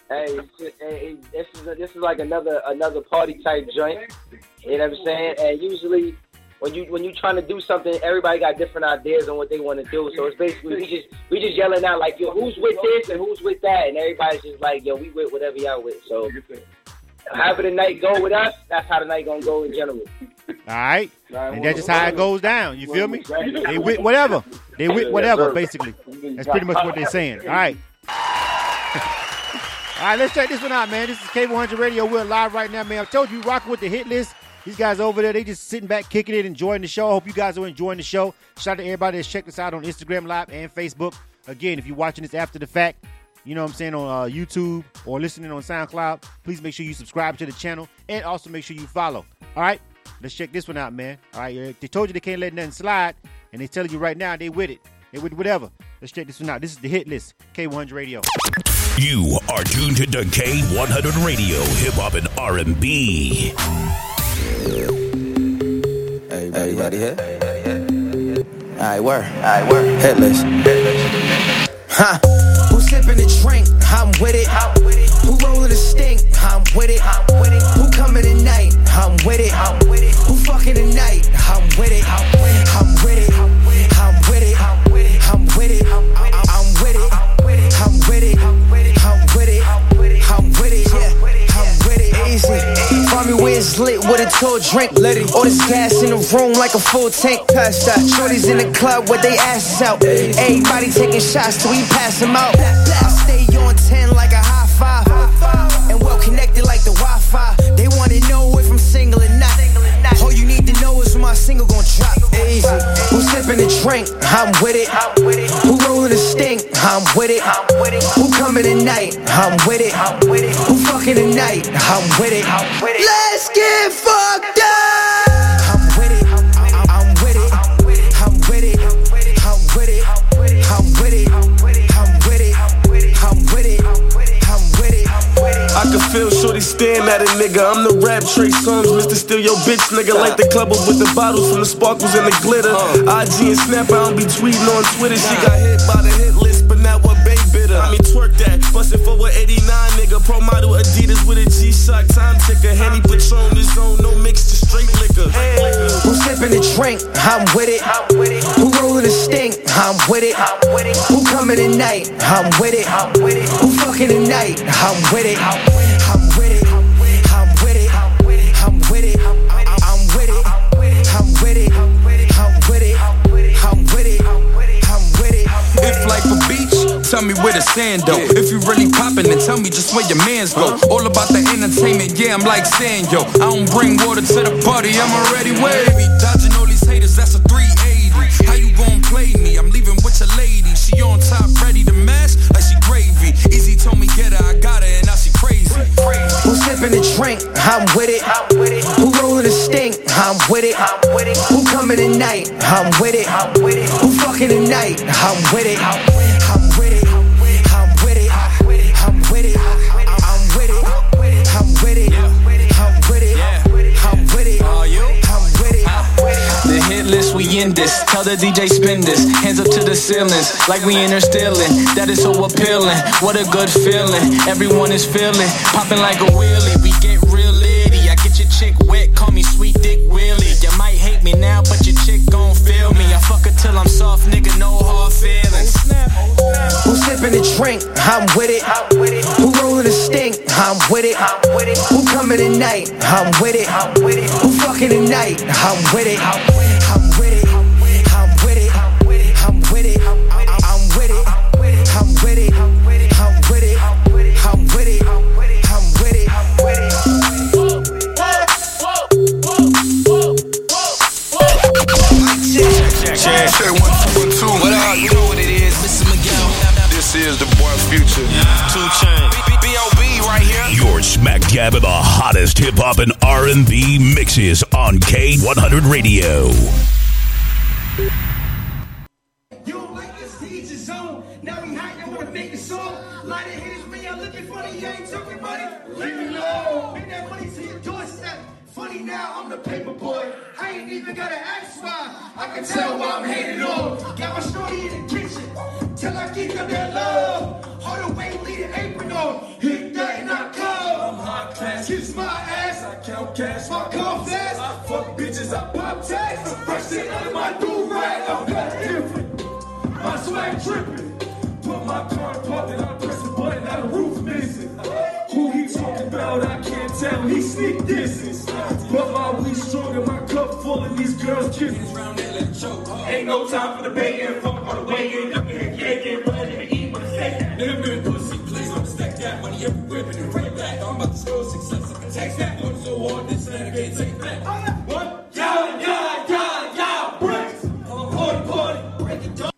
Hey, just, hey, this is a, this is like another another party type joint. You know what I'm saying? And usually, when you when you trying to do something, everybody got different ideas on what they want to do. So it's basically we just we just yelling out like, yo, who's with this and who's with that, and everybody's just like, yo, we with whatever y'all with. So however the night go with us, that's how the night gonna go in general. All right, and that's just how it goes down. You feel me? They with whatever. They with whatever, basically. That's pretty much what they're saying. All right. All right, let's check this one out, man. This is K100 Radio. We're live right now, man. I told you, rocking with the Hitt List. These guys over there, they just sitting back, kicking it, enjoying the show. I hope you guys are enjoying the show. Shout out to everybody that's checked us out on Instagram Live and Facebook. Again, if you're watching this after the fact, you know what I'm saying, on uh, YouTube or listening on SoundCloud, please make sure you subscribe to the channel and also make sure you follow. All right? Let's check this one out, man. All right, they told you they can't let nothing slide, and they telling you right now they with it. They with whatever. Let's check this one out. This is the Hitt List, K100 Radio. You are tuned to the K100 Radio, hip hop and R&B. Everybody here? Alright, work. Alright, work. Headless. Huh? Who sipping the drink? I'm with it. Who rolling the stink? I'm with it. Who coming tonight? I'm with it. Who fucking tonight? I'm with it. I'm with it. I'm with it. I'm with it. I'm with it. I'm with it. I'm with it. I'm with it. I'm with it. Yeah. I'm with it. Easy. Find me where it's lit with a tall drink. Let it. All this gas in the room like a full tank. Pass that. Shorties in the club with they asses out. Everybody taking shots till we pass them out. I stay on 10 like a high five. And well connected like the Wi Fi. They wanna know if I'm single or not. All you need to know is when my single gon' drop. Easy. Sipping the drink? I'm with it. Who rolling the stink? I'm with it. Who coming tonight? I'm with it. Who fucking tonight? I'm with it. Let's get fucked up. Can feel shorty staring at a nigga. I'm the rap Trey Songz, Mr. Steal Your Bitch nigga. Like the club up with the bottles from the sparkles and the glitter. Uh. IG and Snap, I don't be tweeting on Twitter. She got hit by the Hitt List, but not what Bay bitter. I mean, twerk that. Bustin' for a 89 nigga. Pro model Adidas with a G Shock time ticker. Henny Patron, his own, no mix to straight liquor. Who sipping the drink? I'm with it. With it. Who coming tonight? I'm with it. Who fucking tonight? I'm with it. I'm with it. I'm with it. I'm with it. I'm with it. I'm with it. I'm with it. I'm with it. I'm with it. I'm with it. If life a beach, tell me where the sand though. If you really poppin', then tell me just where your mans go. All about the entertainment, yeah, I'm like sand, yo. I don't bring water to the party, I'm already wavy. Sipping the drink? I'm with it. Who rolling the stink? I'm with it. Who coming tonight? I'm with it. Who fucking tonight? I'm with it. This. Tell the DJ spin this. Hands up to the ceilings, like we interstelling. That is so appealing. What a good feeling. Everyone is feeling. Popping like a wheelie. We get real litty. I get your chick wet, call me sweet dick Willie. You might hate me now, but your chick gon' feel me. I fuck her till I'm soft, nigga, no hard feelings. Who sipping the drink? I'm with it. Who rolling the stink? I'm with it. Who coming tonight? I'm with it. Who fucking tonight? I'm with it. Man. Check one, two, one, two. What up? Uh, you know what it is. Mr. Miguel. This is the boy Future. Two Chainz. B.O.B. right here. You're smack dab in the hottest hip hop and R&B mixes on K100 Radio. You don't like this, to each his. Now we hot, you wanna make a song. Line of haters, when y'all looking funny, you ain't talking money. Leave me alone. Bring that money to your doorstep. Funny now, I'm the paper boy. I ain't even gotta ask why. I can tell why I'm hated on. Got my shorty in the kitchen. Till I get them that love. Hold away, leave the apron on. Hit that and I come. I'm hot class. Kiss my ass. I count cash. My car fast. I fuck bitches. I pop tags. Fresh shit of my do rag. I'm cut different. My swag tripping. Put my car in park and I press the button. Now the roof missing. Who he talking about? I can't tell. He sneak distance. But my weed strong and my cup full of these girls kisses. Ain't no time for the baiting. Fuck on the way in. Up here, caking. Ready to eat I say. Nigga been pussy. Please don't stack that money everywhere. But it right back. I'm about to score success. I can text that. Work so hard. This man can't take back. What? Yeah, yeah, yeah, yeah. Bricks. Party, party. Break it down.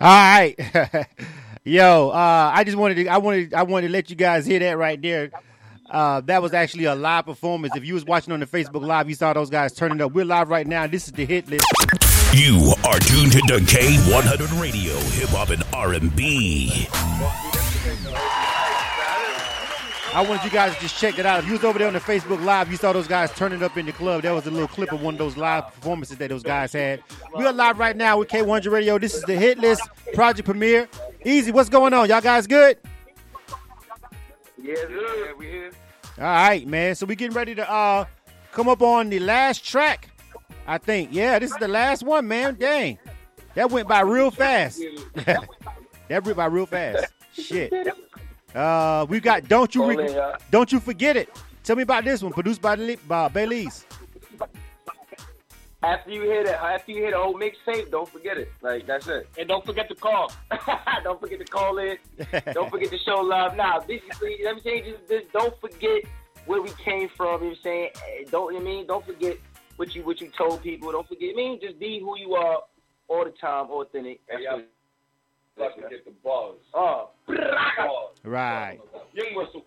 All right. Yo, uh, I just wanted to I wanted I wanted to let you guys hear that right there. Uh, that was actually a live performance. If you was watching on the Facebook Live, you saw those guys turning up. We're live right now. This is the Hitt List. You are tuned to K100 Radio, hip hop and R&B. I wanted you guys to just check it out. If you was over there on the Facebook Live, you saw those guys turning up in the club. That was a little clip of one of those live performances that those guys had. We are live right now with K100 Radio. This is the Hitt List project premiere. Easy, what's going on? Y'all guys good? Yeah, yeah, we here. All right, man. So we getting ready to uh come up on the last track. I think. Yeah, this is the last one, man. Dang. That went by real fast. that went by real fast. Shit. Uh we got Don't You Re- Don't You Forget It. Tell me about this one, produced by, Le- by Bailey's. After you hear that, after you hear the whole mixtape, don't forget it. Like that's it. And don't forget to call. don't forget to call in. don't forget to show love. Now, basically, let me say just, just don't forget where we came from. You know what I'm saying? Don't you know what I mean? Don't forget what you what you told people. Don't forget. I mean, just be who you are all the time, authentic. That's what- Let's get the buzz. Oh, Right. Young Russell.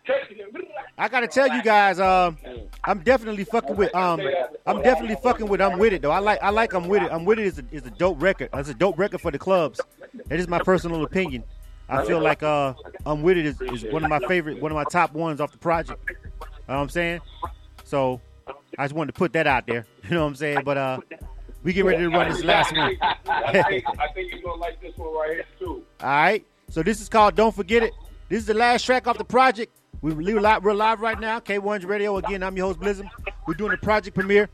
I gotta tell you guys, um, I'm definitely fucking with um, I'm definitely fucking with I'm with it though. I like I like I'm with it. I'm with it is a, is a dope record. It's a dope record for the clubs. That is my personal opinion. I feel like uh, I'm with it is, is one of my favorite, one of my top ones off the project. You know what I'm saying? So I just wanted to put that out there. You know what I'm saying? But uh, we get ready to run this last one. I think, I think you're gonna like this one right here too. All right. So this is called Don't Forget It. This is the last track off the project. We we're live, we're live right now. K100 Radio. Again, I'm your host Blizzard. We're doing the project premiere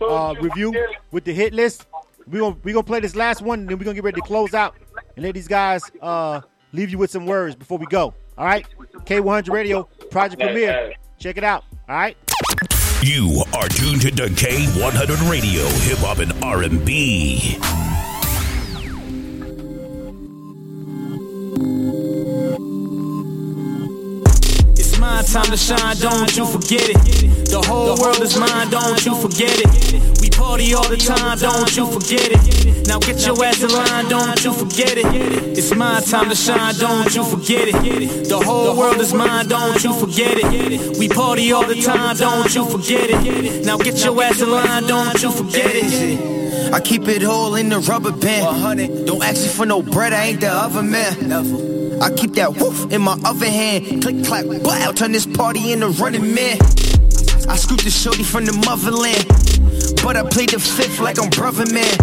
uh, review with the Hitt List. We're gonna we gonna play this last one, and then we're gonna get ready to close out and let these guys uh, leave you with some words before we go. All right. K100 Radio project premiere. Check it out. All right. You are tuned to K100 Radio, hip hop and R&B. My time to shine, don't you forget it. The whole world is mine, don't you forget it. We party all the time, don't you forget it. Now get your ass in line, don't you forget it. It's my time to shine, don't you forget it. The whole world is mine, don't you forget it. We party all the time, don't you forget it. Now get your ass in line, don't you forget it. I keep it all in the rubber band. Don't ask me for no bread, I ain't the other man. I keep that woof in my other hand. Click, clack, I'll turn this party into running man. I scooped the shorty from the motherland. But I played the fifth like I'm brother man.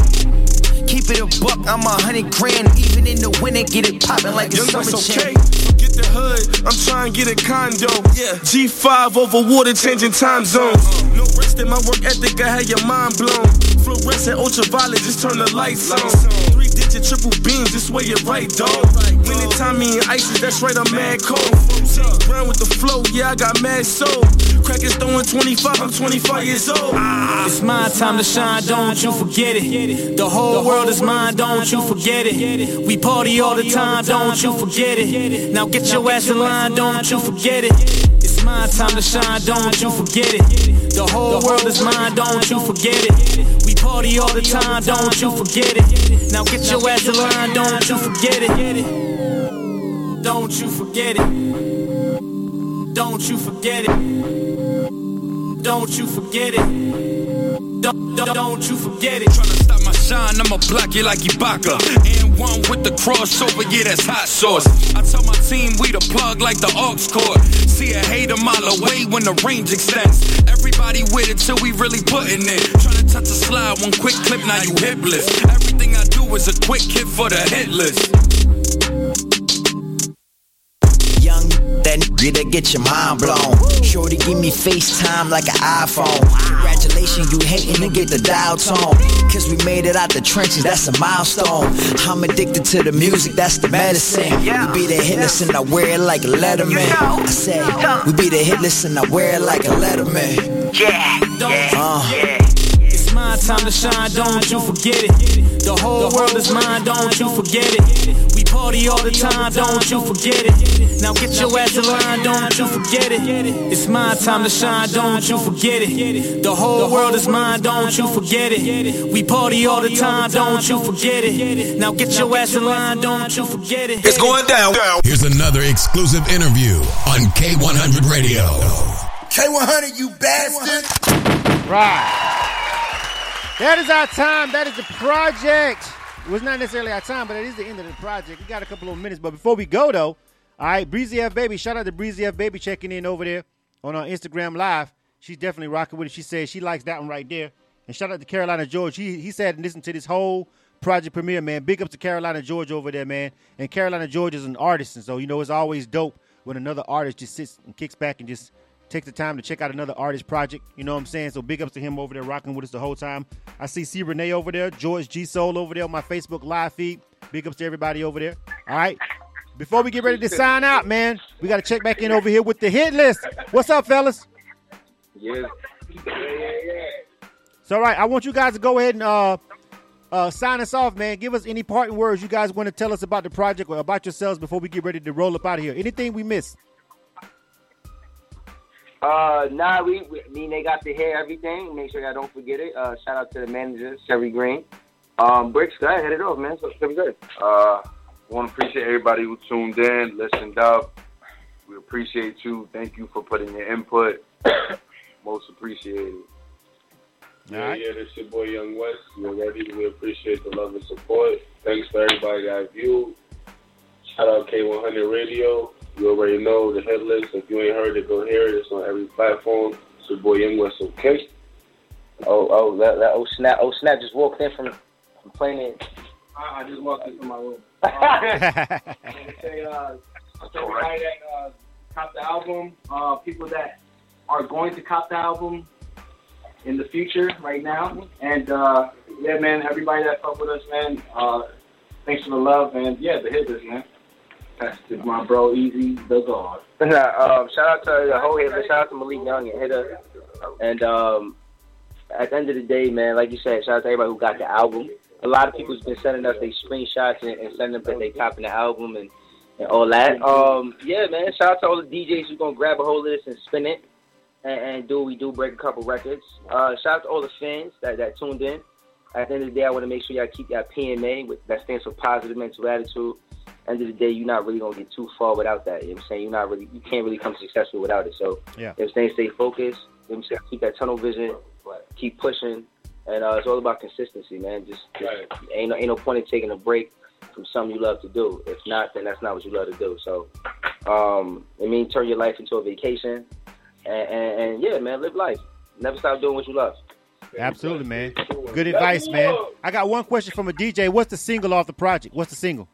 Keep it a buck, I'm a hundred grand. Even in the winter, get it poppin' like a Young summer okay. Forget the hood. I'm trying to get a condo. Yeah. G5 over water, changing time zones. Uh-huh. No rest in my work ethic, I had your mind blown. Fluorescent ultraviolet, just turn the lights on. Three digit triple beams, this way you're right, dog. When time me in ISIS, that's right, I'm mad cold. Ground with the flow, yeah, I got mad soul. Crackers throwing 25, I'm 25 years old. It's my time to shine, don't you forget it. The whole world is mine, don't you forget it. We party all the time, don't you forget it. Now get your ass in line, don't you forget it. It's my time to shine, don't you forget it. The whole world is mine, don't you forget it. Party all the time, don't you forget it. Now get your ass in line, don't you forget it. Don't you forget it. Don't you forget it. Don't you forget it. Don't, don't, don't you forget it. Tryna stop my shine, I'ma block you like Ibaka. One with the crossover, yeah, that's hot sauce. I tell my team we the plug like the aux cord. See a hater mile away when the range extends. Everybody with it till we really putting it. Tryna touch a slide, one quick clip, now you hipless. Everything I do is a quick hit for the Hitt List. That nigga that get your mind blown. Shorty give me FaceTime like an iPhone. Congratulations, you hating to get the dial tone. Cause we made it out the trenches, that's a milestone. I'm addicted to the music, that's the medicine. We be the Hitt List and I wear it like a letterman. I said, we be the Hitt List and I wear it like a letterman. Yeah, Uh. It's my time to shine, don't you forget it. The whole world is mine, don't you forget it. We party all the time, don't you forget it. Now get your ass in line, don't you forget it. It's my time to shine, don't you forget it. The whole world is mine, don't you forget it. We party all the time, don't you forget it. Now get your ass in line, don't you forget it. It's going down. Here's another exclusive interview on K100 Radio. K100, you bastard. Right. That is our time. That is the project. It was not necessarily our time, but it is the end of the project. We got a couple of minutes. But before we go, though, all right, Breezy F Baby. Shout out to Breezy F Baby checking in over there on our Instagram Live. She's definitely rocking with it. She says she likes that one right there. And shout out to Carolina George. He he said listen to this whole project premiere, man. Big up to Carolina George over there, man. And Carolina George is an artist, and so you know it's always dope when another artist just sits and kicks back and just takes the time to check out another artist project. You know what I'm saying? So big ups to him over there rocking with us the whole time. I see C Renee over there, George G Soul over there on my Facebook live feed. Big ups to everybody over there. All right. Before we get ready to sign out, man, we got to check back in over here with the Hitt List. What's up, fellas? Yeah. So, all right, I want you guys to go ahead and uh, uh, sign us off, man. Give us any parting words you guys want to tell us about the project or about yourselves before we get ready to roll up out of here. Anything we missed? Uh, nah, we, we I mean they got to hear everything. Make sure I don't forget it. Uh, shout out to the manager, Sherry Green. Um, Bricks, go ahead, hit it off, man. So it's good. Uh, want to appreciate everybody who tuned in, listened up. We appreciate you. Thank you for putting your input. Most appreciated. Yeah, yeah, this your boy Young West. You're ready. We appreciate the love and support. Thanks for everybody that viewed. Shout out K100 Radio. You already know the Hitt List. If you ain't heard it, go hear it. It's on every platform. It's your boy Young West, okay? Oh, oh, that, that oh snap, oh snap, just walked in from, from playing it. I, I just walked into my room. Uh, I wanna say, uh, to everybody that uh, cop the album, uh, people that are going to cop the album in the future, right now, and uh, yeah, man, everybody that fuck with us, man. Uh, thanks for the love, and yeah, the Hitt List, man. That's my bro, Easy the God. Um, shout out to the whole hitter. Shout out to Malik Young and Hitter. And um, at the end of the day, man, like you said, shout out to everybody who got the album. A lot of people's been sending us their screenshots and, and sending them that they copying the album and, and all that. Um, yeah, man, shout out to all the DJs who's gonna grab a hold of this and spin it and, and do we do, break a couple records. Uh, shout out to all the fans that, that tuned in. At the end of the day, I want to make sure y'all keep y'all PMA, with, that stands for positive mental attitude. End of the day, you're not really gonna get too far without that. You know what I'm saying? You're not really, you can't really come successful without it. So, Yeah. you know what I'm saying? Stay focused. You know what I'm saying? Keep that tunnel vision. Keep pushing. And uh, it's all about consistency, man. Just, just ain't no, ain't no point in taking a break from something you love to do. If not, then that's not what you love to do. So, um, I mean, turn your life into a vacation. And, and, and yeah, man, live life. Never stop doing what you love. Absolutely, man. Good advice, man. I got one question from a DJ. What's the single off the project? What's the single?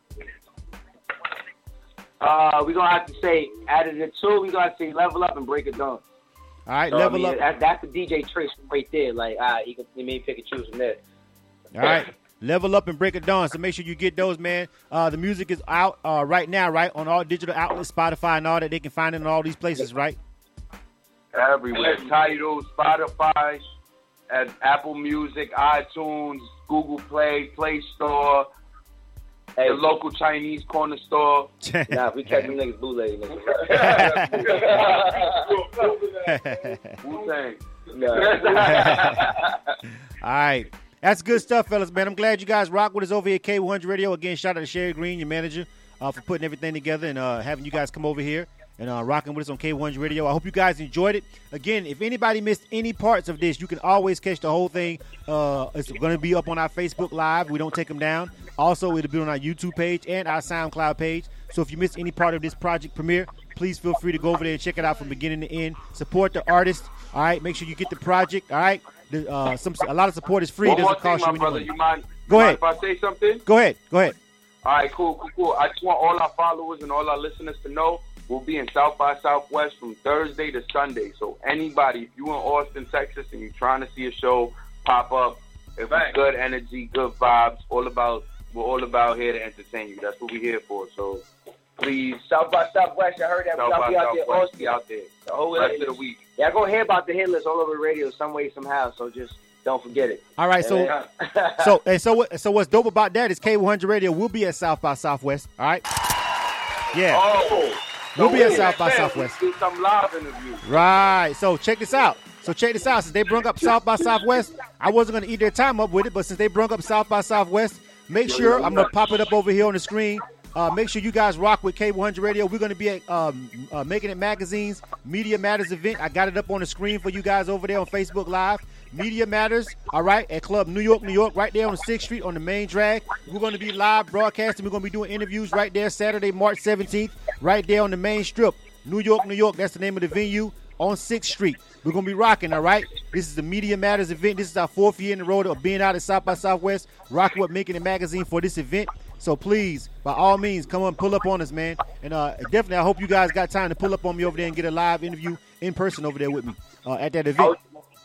Uh, we're gonna have to say added it two. We're gonna have to say level up and break it down. All right, So, level I mean, up. That, that's the DJ trace right there. Like, ah, you can you may pick and choose from there. All right. Level up and break it down. So make sure you get those, man. Uh, the music is out uh, right now, right? On all digital outlets, Spotify and all that. They can find it in all these places, right? Everywhere. Tidal, Spotify, at Apple Music, iTunes, Google Play, Play Store, the local Chinese corner store. nah, if we catch them niggas bootleg, Wu Tang. All right. That's good stuff, fellas, man. I'm glad you guys rock with us over here at K100 Radio. Again, shout out to Sherry Green, your manager, uh, for putting everything together and uh, having you guys come over here and uh, rocking with us on K100 Radio. I hope you guys enjoyed it. Again, if anybody missed any parts of this, you can always catch the whole thing. Uh, it's going to be up on our Facebook Live. We don't take them down. Also, it'll be on our YouTube page and our SoundCloud page. So if you missed any part of this project premiere, please feel free to go over there and check it out from beginning to end. Support the artist. All right, make sure you get the project. All right, the, uh, some a lot of support is free. One It doesn't thing, cost my you any brother. You mind? Go you ahead. Mind if I say something? Go ahead. Go ahead. All right, cool, cool, cool. I just want all our followers and all our listeners to know we'll be in South by Southwest from Thursday to Sunday. So anybody, if you in Austin, Texas, and you're trying to see a show pop up, if it's good energy, good vibes, all about we're all about here to entertain you. That's what we're here for. So please, South by Southwest, I heard that. South I'll by be out there. Southwest, Austin. be out there. The whole rest of the week. Yeah, I gonna hear about the Hitt List all over the radio some way, somehow. So just don't forget it. All right, so so and so what, so what's dope about that is K100 Radio will be at South by Southwest. All right. Yeah. Oh, We'll so be at South by man, Southwest. Do some live interviews. Right. So check this out. So check this out. Since they brung up South by Southwest, I wasn't gonna eat their time up with it, but since they brung up South by Southwest, make sure I'm gonna pop it up over here on the screen. Uh, make sure you guys rock with K100 Radio. We're gonna be at um, uh, Making It Magazine's Media Matters event. I got it up on the screen for you guys over there on Facebook Live. Media Matters, all right, at Club New York, New York, right there on 6th Street on the main drag. We're going to be live broadcasting. We're going to be doing interviews right there Saturday, March 17th, right there on the main strip. New York, New York, that's the name of the venue on 6th Street. We're going to be rocking, all right? This is the Media Matters event. This is our fourth year in a row of being out at South by Southwest, rocking with Making It Magazine for this event. So please, by all means, come on, pull up on us, man. And uh, definitely, I hope you guys got time to pull up on me over there and get a live interview in person over there with me uh, at that event.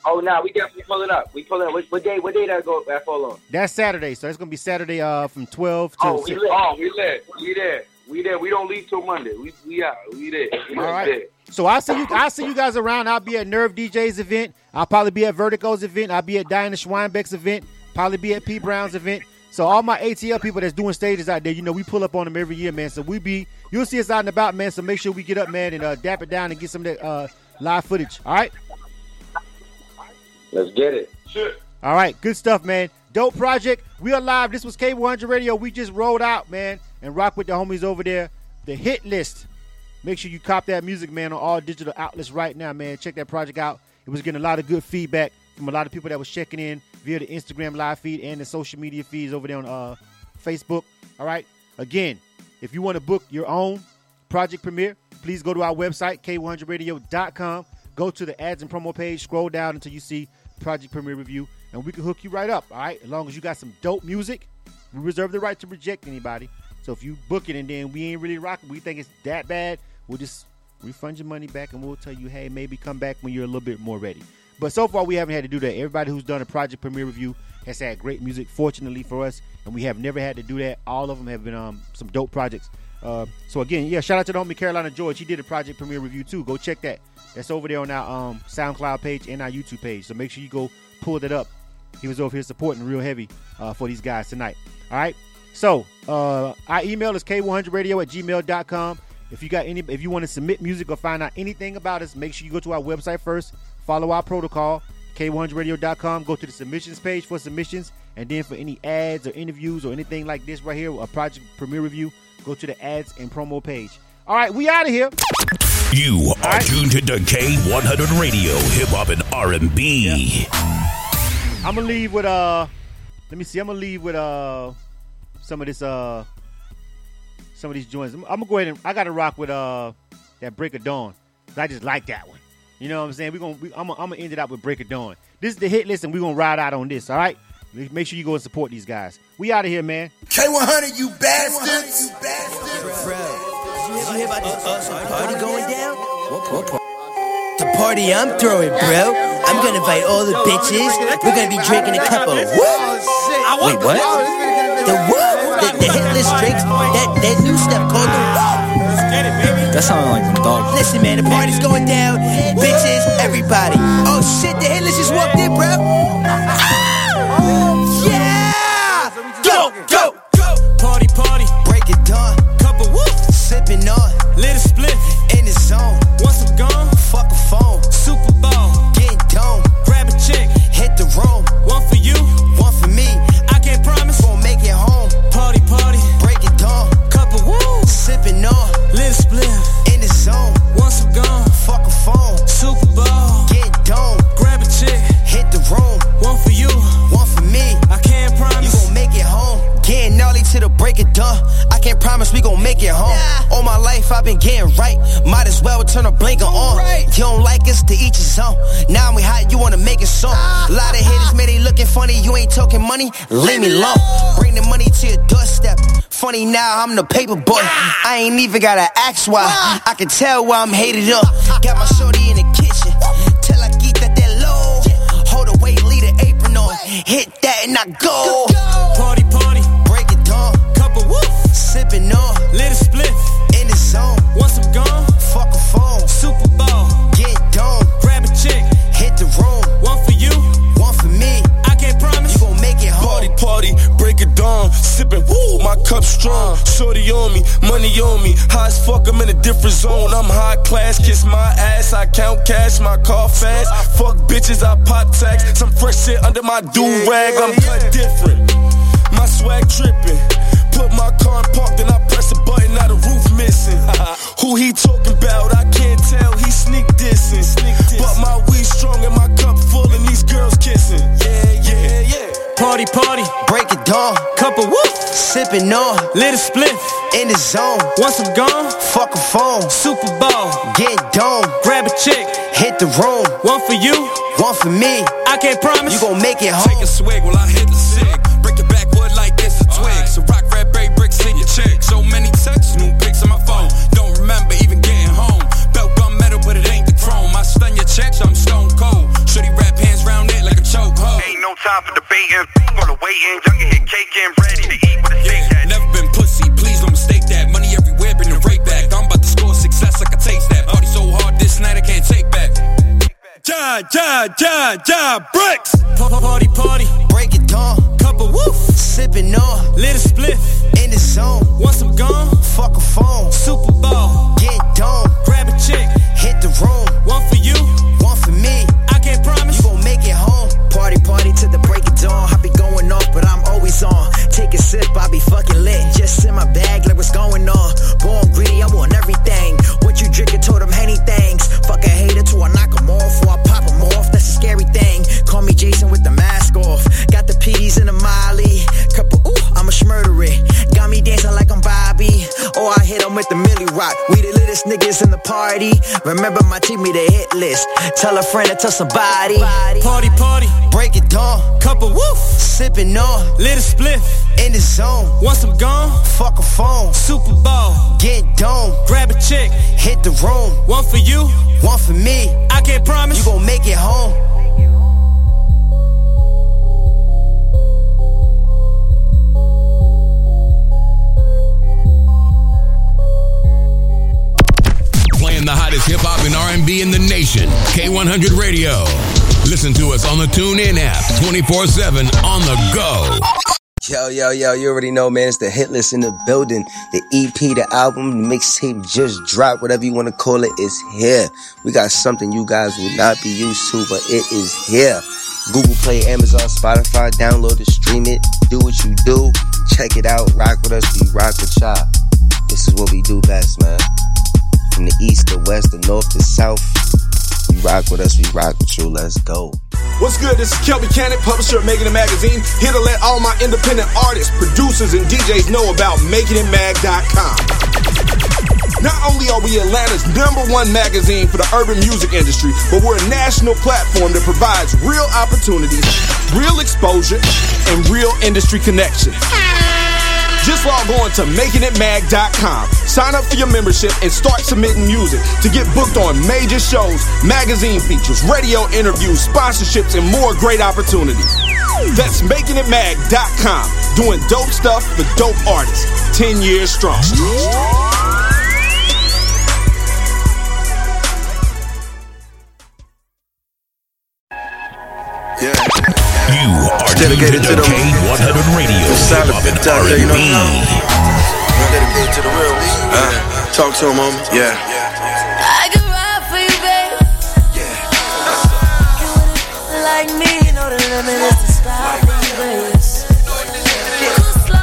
Oh, no, we definitely pulling up. We pulling up. What, what day? What day that go? That fall on? That's Saturday, so it's gonna be Saturday uh, from twelve to Oh, we lit. Oh, we lit. We there. We there. We don't leave till Monday. We we out. We there. We All there. Right. So I'll see you. I'll see you guys around. I'll be at Nerve DJ's event. I'll probably be at Vertigo's event. I'll be at Diana Schweinbeck's event. Probably be at P Brown's event. So all my ATL people that's doing stages out there, you know, we pull up on them every year, man. So we be, you'll see us out and about, man. So make sure we get up, man, and uh, dap it down and get some of that uh, live footage. All right. Let's get it. Sure. All right, good stuff, man. Dope project. We are live. This was K100 Radio. We just rolled out, man, and rock with the homies over there. The Hitt List. Make sure you cop that music, man, on all digital outlets right now, man. Check that project out. It was getting a lot of good feedback from a lot of people that was checking in via the Instagram live feed and the social media feeds over there on uh, Facebook. All right. Again, if you want to book your own project premiere, please go to our website, k100radio.com. Go to the ads and promo page, scroll down until you see project premiere review, and we can hook you right up. All right. As long as you got some dope music, we reserve the right to reject anybody. So if you book it and then we ain't really rocking, we think it's that bad, we'll just refund your money back and we'll tell you, hey, maybe come back when you're a little bit more ready. But so far, we haven't had to do that. Everybody who's done a project premiere review has had great music, fortunately for us, and we have never had to do that. All of them have been um, some dope projects. Uh, so again, yeah, shout out to the homie Carolina George. He did a project premiere review too. Go check that. That's over there on our um, SoundCloud page and our YouTube page. So make sure you go pull that up. He was over here supporting real heavy uh, for these guys tonight. All right. So uh, our email is k100radio at gmail.com. If you got any, if you want to submit music or find out anything about us, make sure you go to our website first. Follow our protocol, k100radio.com. Go to the submissions page for submissions, and then for any ads or interviews or anything like this right here, a project premiere review, go to the ads and promo page. All right, we out of here. You are tuned to K100 Radio, Hip Hop and R&B. I'm gonna leave with uh, let me see. I'm gonna leave with uh, some of this uh, some of these joints. I'm, I'm gonna go ahead and I gotta rock with uh, that Break of Dawn. I just like that one. You know what I'm saying? We're gonna we, I'm, gonna, I'm gonna end it out with Break of Dawn. This is the Hitt List, and we're gonna ride out on this. All right. Make sure you go and support these guys. We out of here, man. K100, you bastards! Did you hear about this party going down? What party? The party I'm throwing, bro. I'm gonna invite all the bitches. We're gonna be drinking a cup of what? Wait, what? The what? The, the Hitt List drinks. That that new stuff called the what? That sounded like some dog. Listen, man, the party's going down. Bitches, everybody. Oh shit, the Hitt List just walked in, bro. Break it down. I can't promise we gon' make it home. All my life I've been getting right. Might as well turn a blinker on. You don't like us to each his own. Now we hot, you wanna make it song. A lot of haters, man, they looking funny. You ain't talking money, leave me alone. Bring the money to your doorstep. Funny now, I'm the paper boy. I ain't even gotta ask why. I can tell why I'm hated up. Got my shorty in the kitchen. Tell I get that that low. Hold the weight, leave the apron on. Hit that and I go. Party, Sipping on. Lit a split. In the zone. Once I'm gone. Fuck a phone. Super Bowl. Get done. Grab a chick. Hit the room. One for you. One for me. I can't promise. You gon' make it home. Party, party, break it down. Sipping, woo, my cup strong. Shorty on me, money on me. High as fuck, I'm in a different zone. I'm high class, kiss my ass. I count cash, my car fast. Fuck bitches, I pop tax. Some fresh shit under my do rag. I'm cut different. My swag tripping. Put my car in park, then I press a button, now the roof missing. Who he talking about? I can't tell. He sneak dissing. But my weed strong and my cup full, and these girls kissing. Yeah, yeah, yeah. Party, party. Break it down. Couple whoop. Sipping on. Little a split. In the zone. Once I'm gone. Fuck a phone. Super Bowl. Get done. Grab a chick. Hit the room. One for you. One for me. I can't promise. You gon' make it home. Take home. a swig while I hit the On the waiting, y'all can hit cake and ready to eat with a steak. Yeah, never been pussy, please don't mistake that. Money everywhere, been a right back. I'm about to score success, I can taste that. Party so hard this night, I can't take back. Ja, ja, ja, ja, bricks! Party, party. Break it down. Couple whoop. Sipping on. Lit a split. In the zone. Once I'm gone. Fuck a phone. Super Bowl. Or I hit 'em with the Milly Rock. We the littest niggas in the party. Remember my team, me the Hitt List. Tell a friend to tell somebody. Party, party. Break it down. Couple woof. Sipping on. Little spliff. In the zone. Once I'm gone. Fuck a phone. Super Bowl. Get done. Grab a chick. Hit the room. One for you. One for me. I can't promise. You gon' make it home. The hottest hip hop and R&B in the nation. K100 Radio. Listen to us on the TuneIn app 24/7 on the go. Yo, yo, yo, you already know, man. It's the Hitt List in the building. The EP, the album, the mixtape just dropped, whatever you want to call it, is here. We got something you guys would not be used to, but it is here. Google Play, Amazon, Spotify, download it, stream it, do what you do, check it out, rock with us, we rock with y'all. This is what we do best, man. From the east to west, the north to south, you rock with us, we rock with you, let's go. What's good? This is Kelby Cannon, publisher of Making It Magazine, here to let all my independent artists, producers, and DJs know about MakingItMag.com. Not only are we Atlanta's number one magazine for the urban music industry, but we're a national platform that provides real opportunities, real exposure, and real industry connection. Just log on to makingitmag.com. Sign up for your membership and start submitting music to get booked on major shows, magazine features, radio interviews, sponsorships, and more great opportunities. That's makingitmag.com. Doing dope stuff for dope artists. 10 years strong. You are dedicated to the K100 Radio. Hip Hop and R&B. Dedicated to the real me. Uh, talk to him, homie. Yeah. I can ride for you, babe. Yeah. Like me, you know the limit is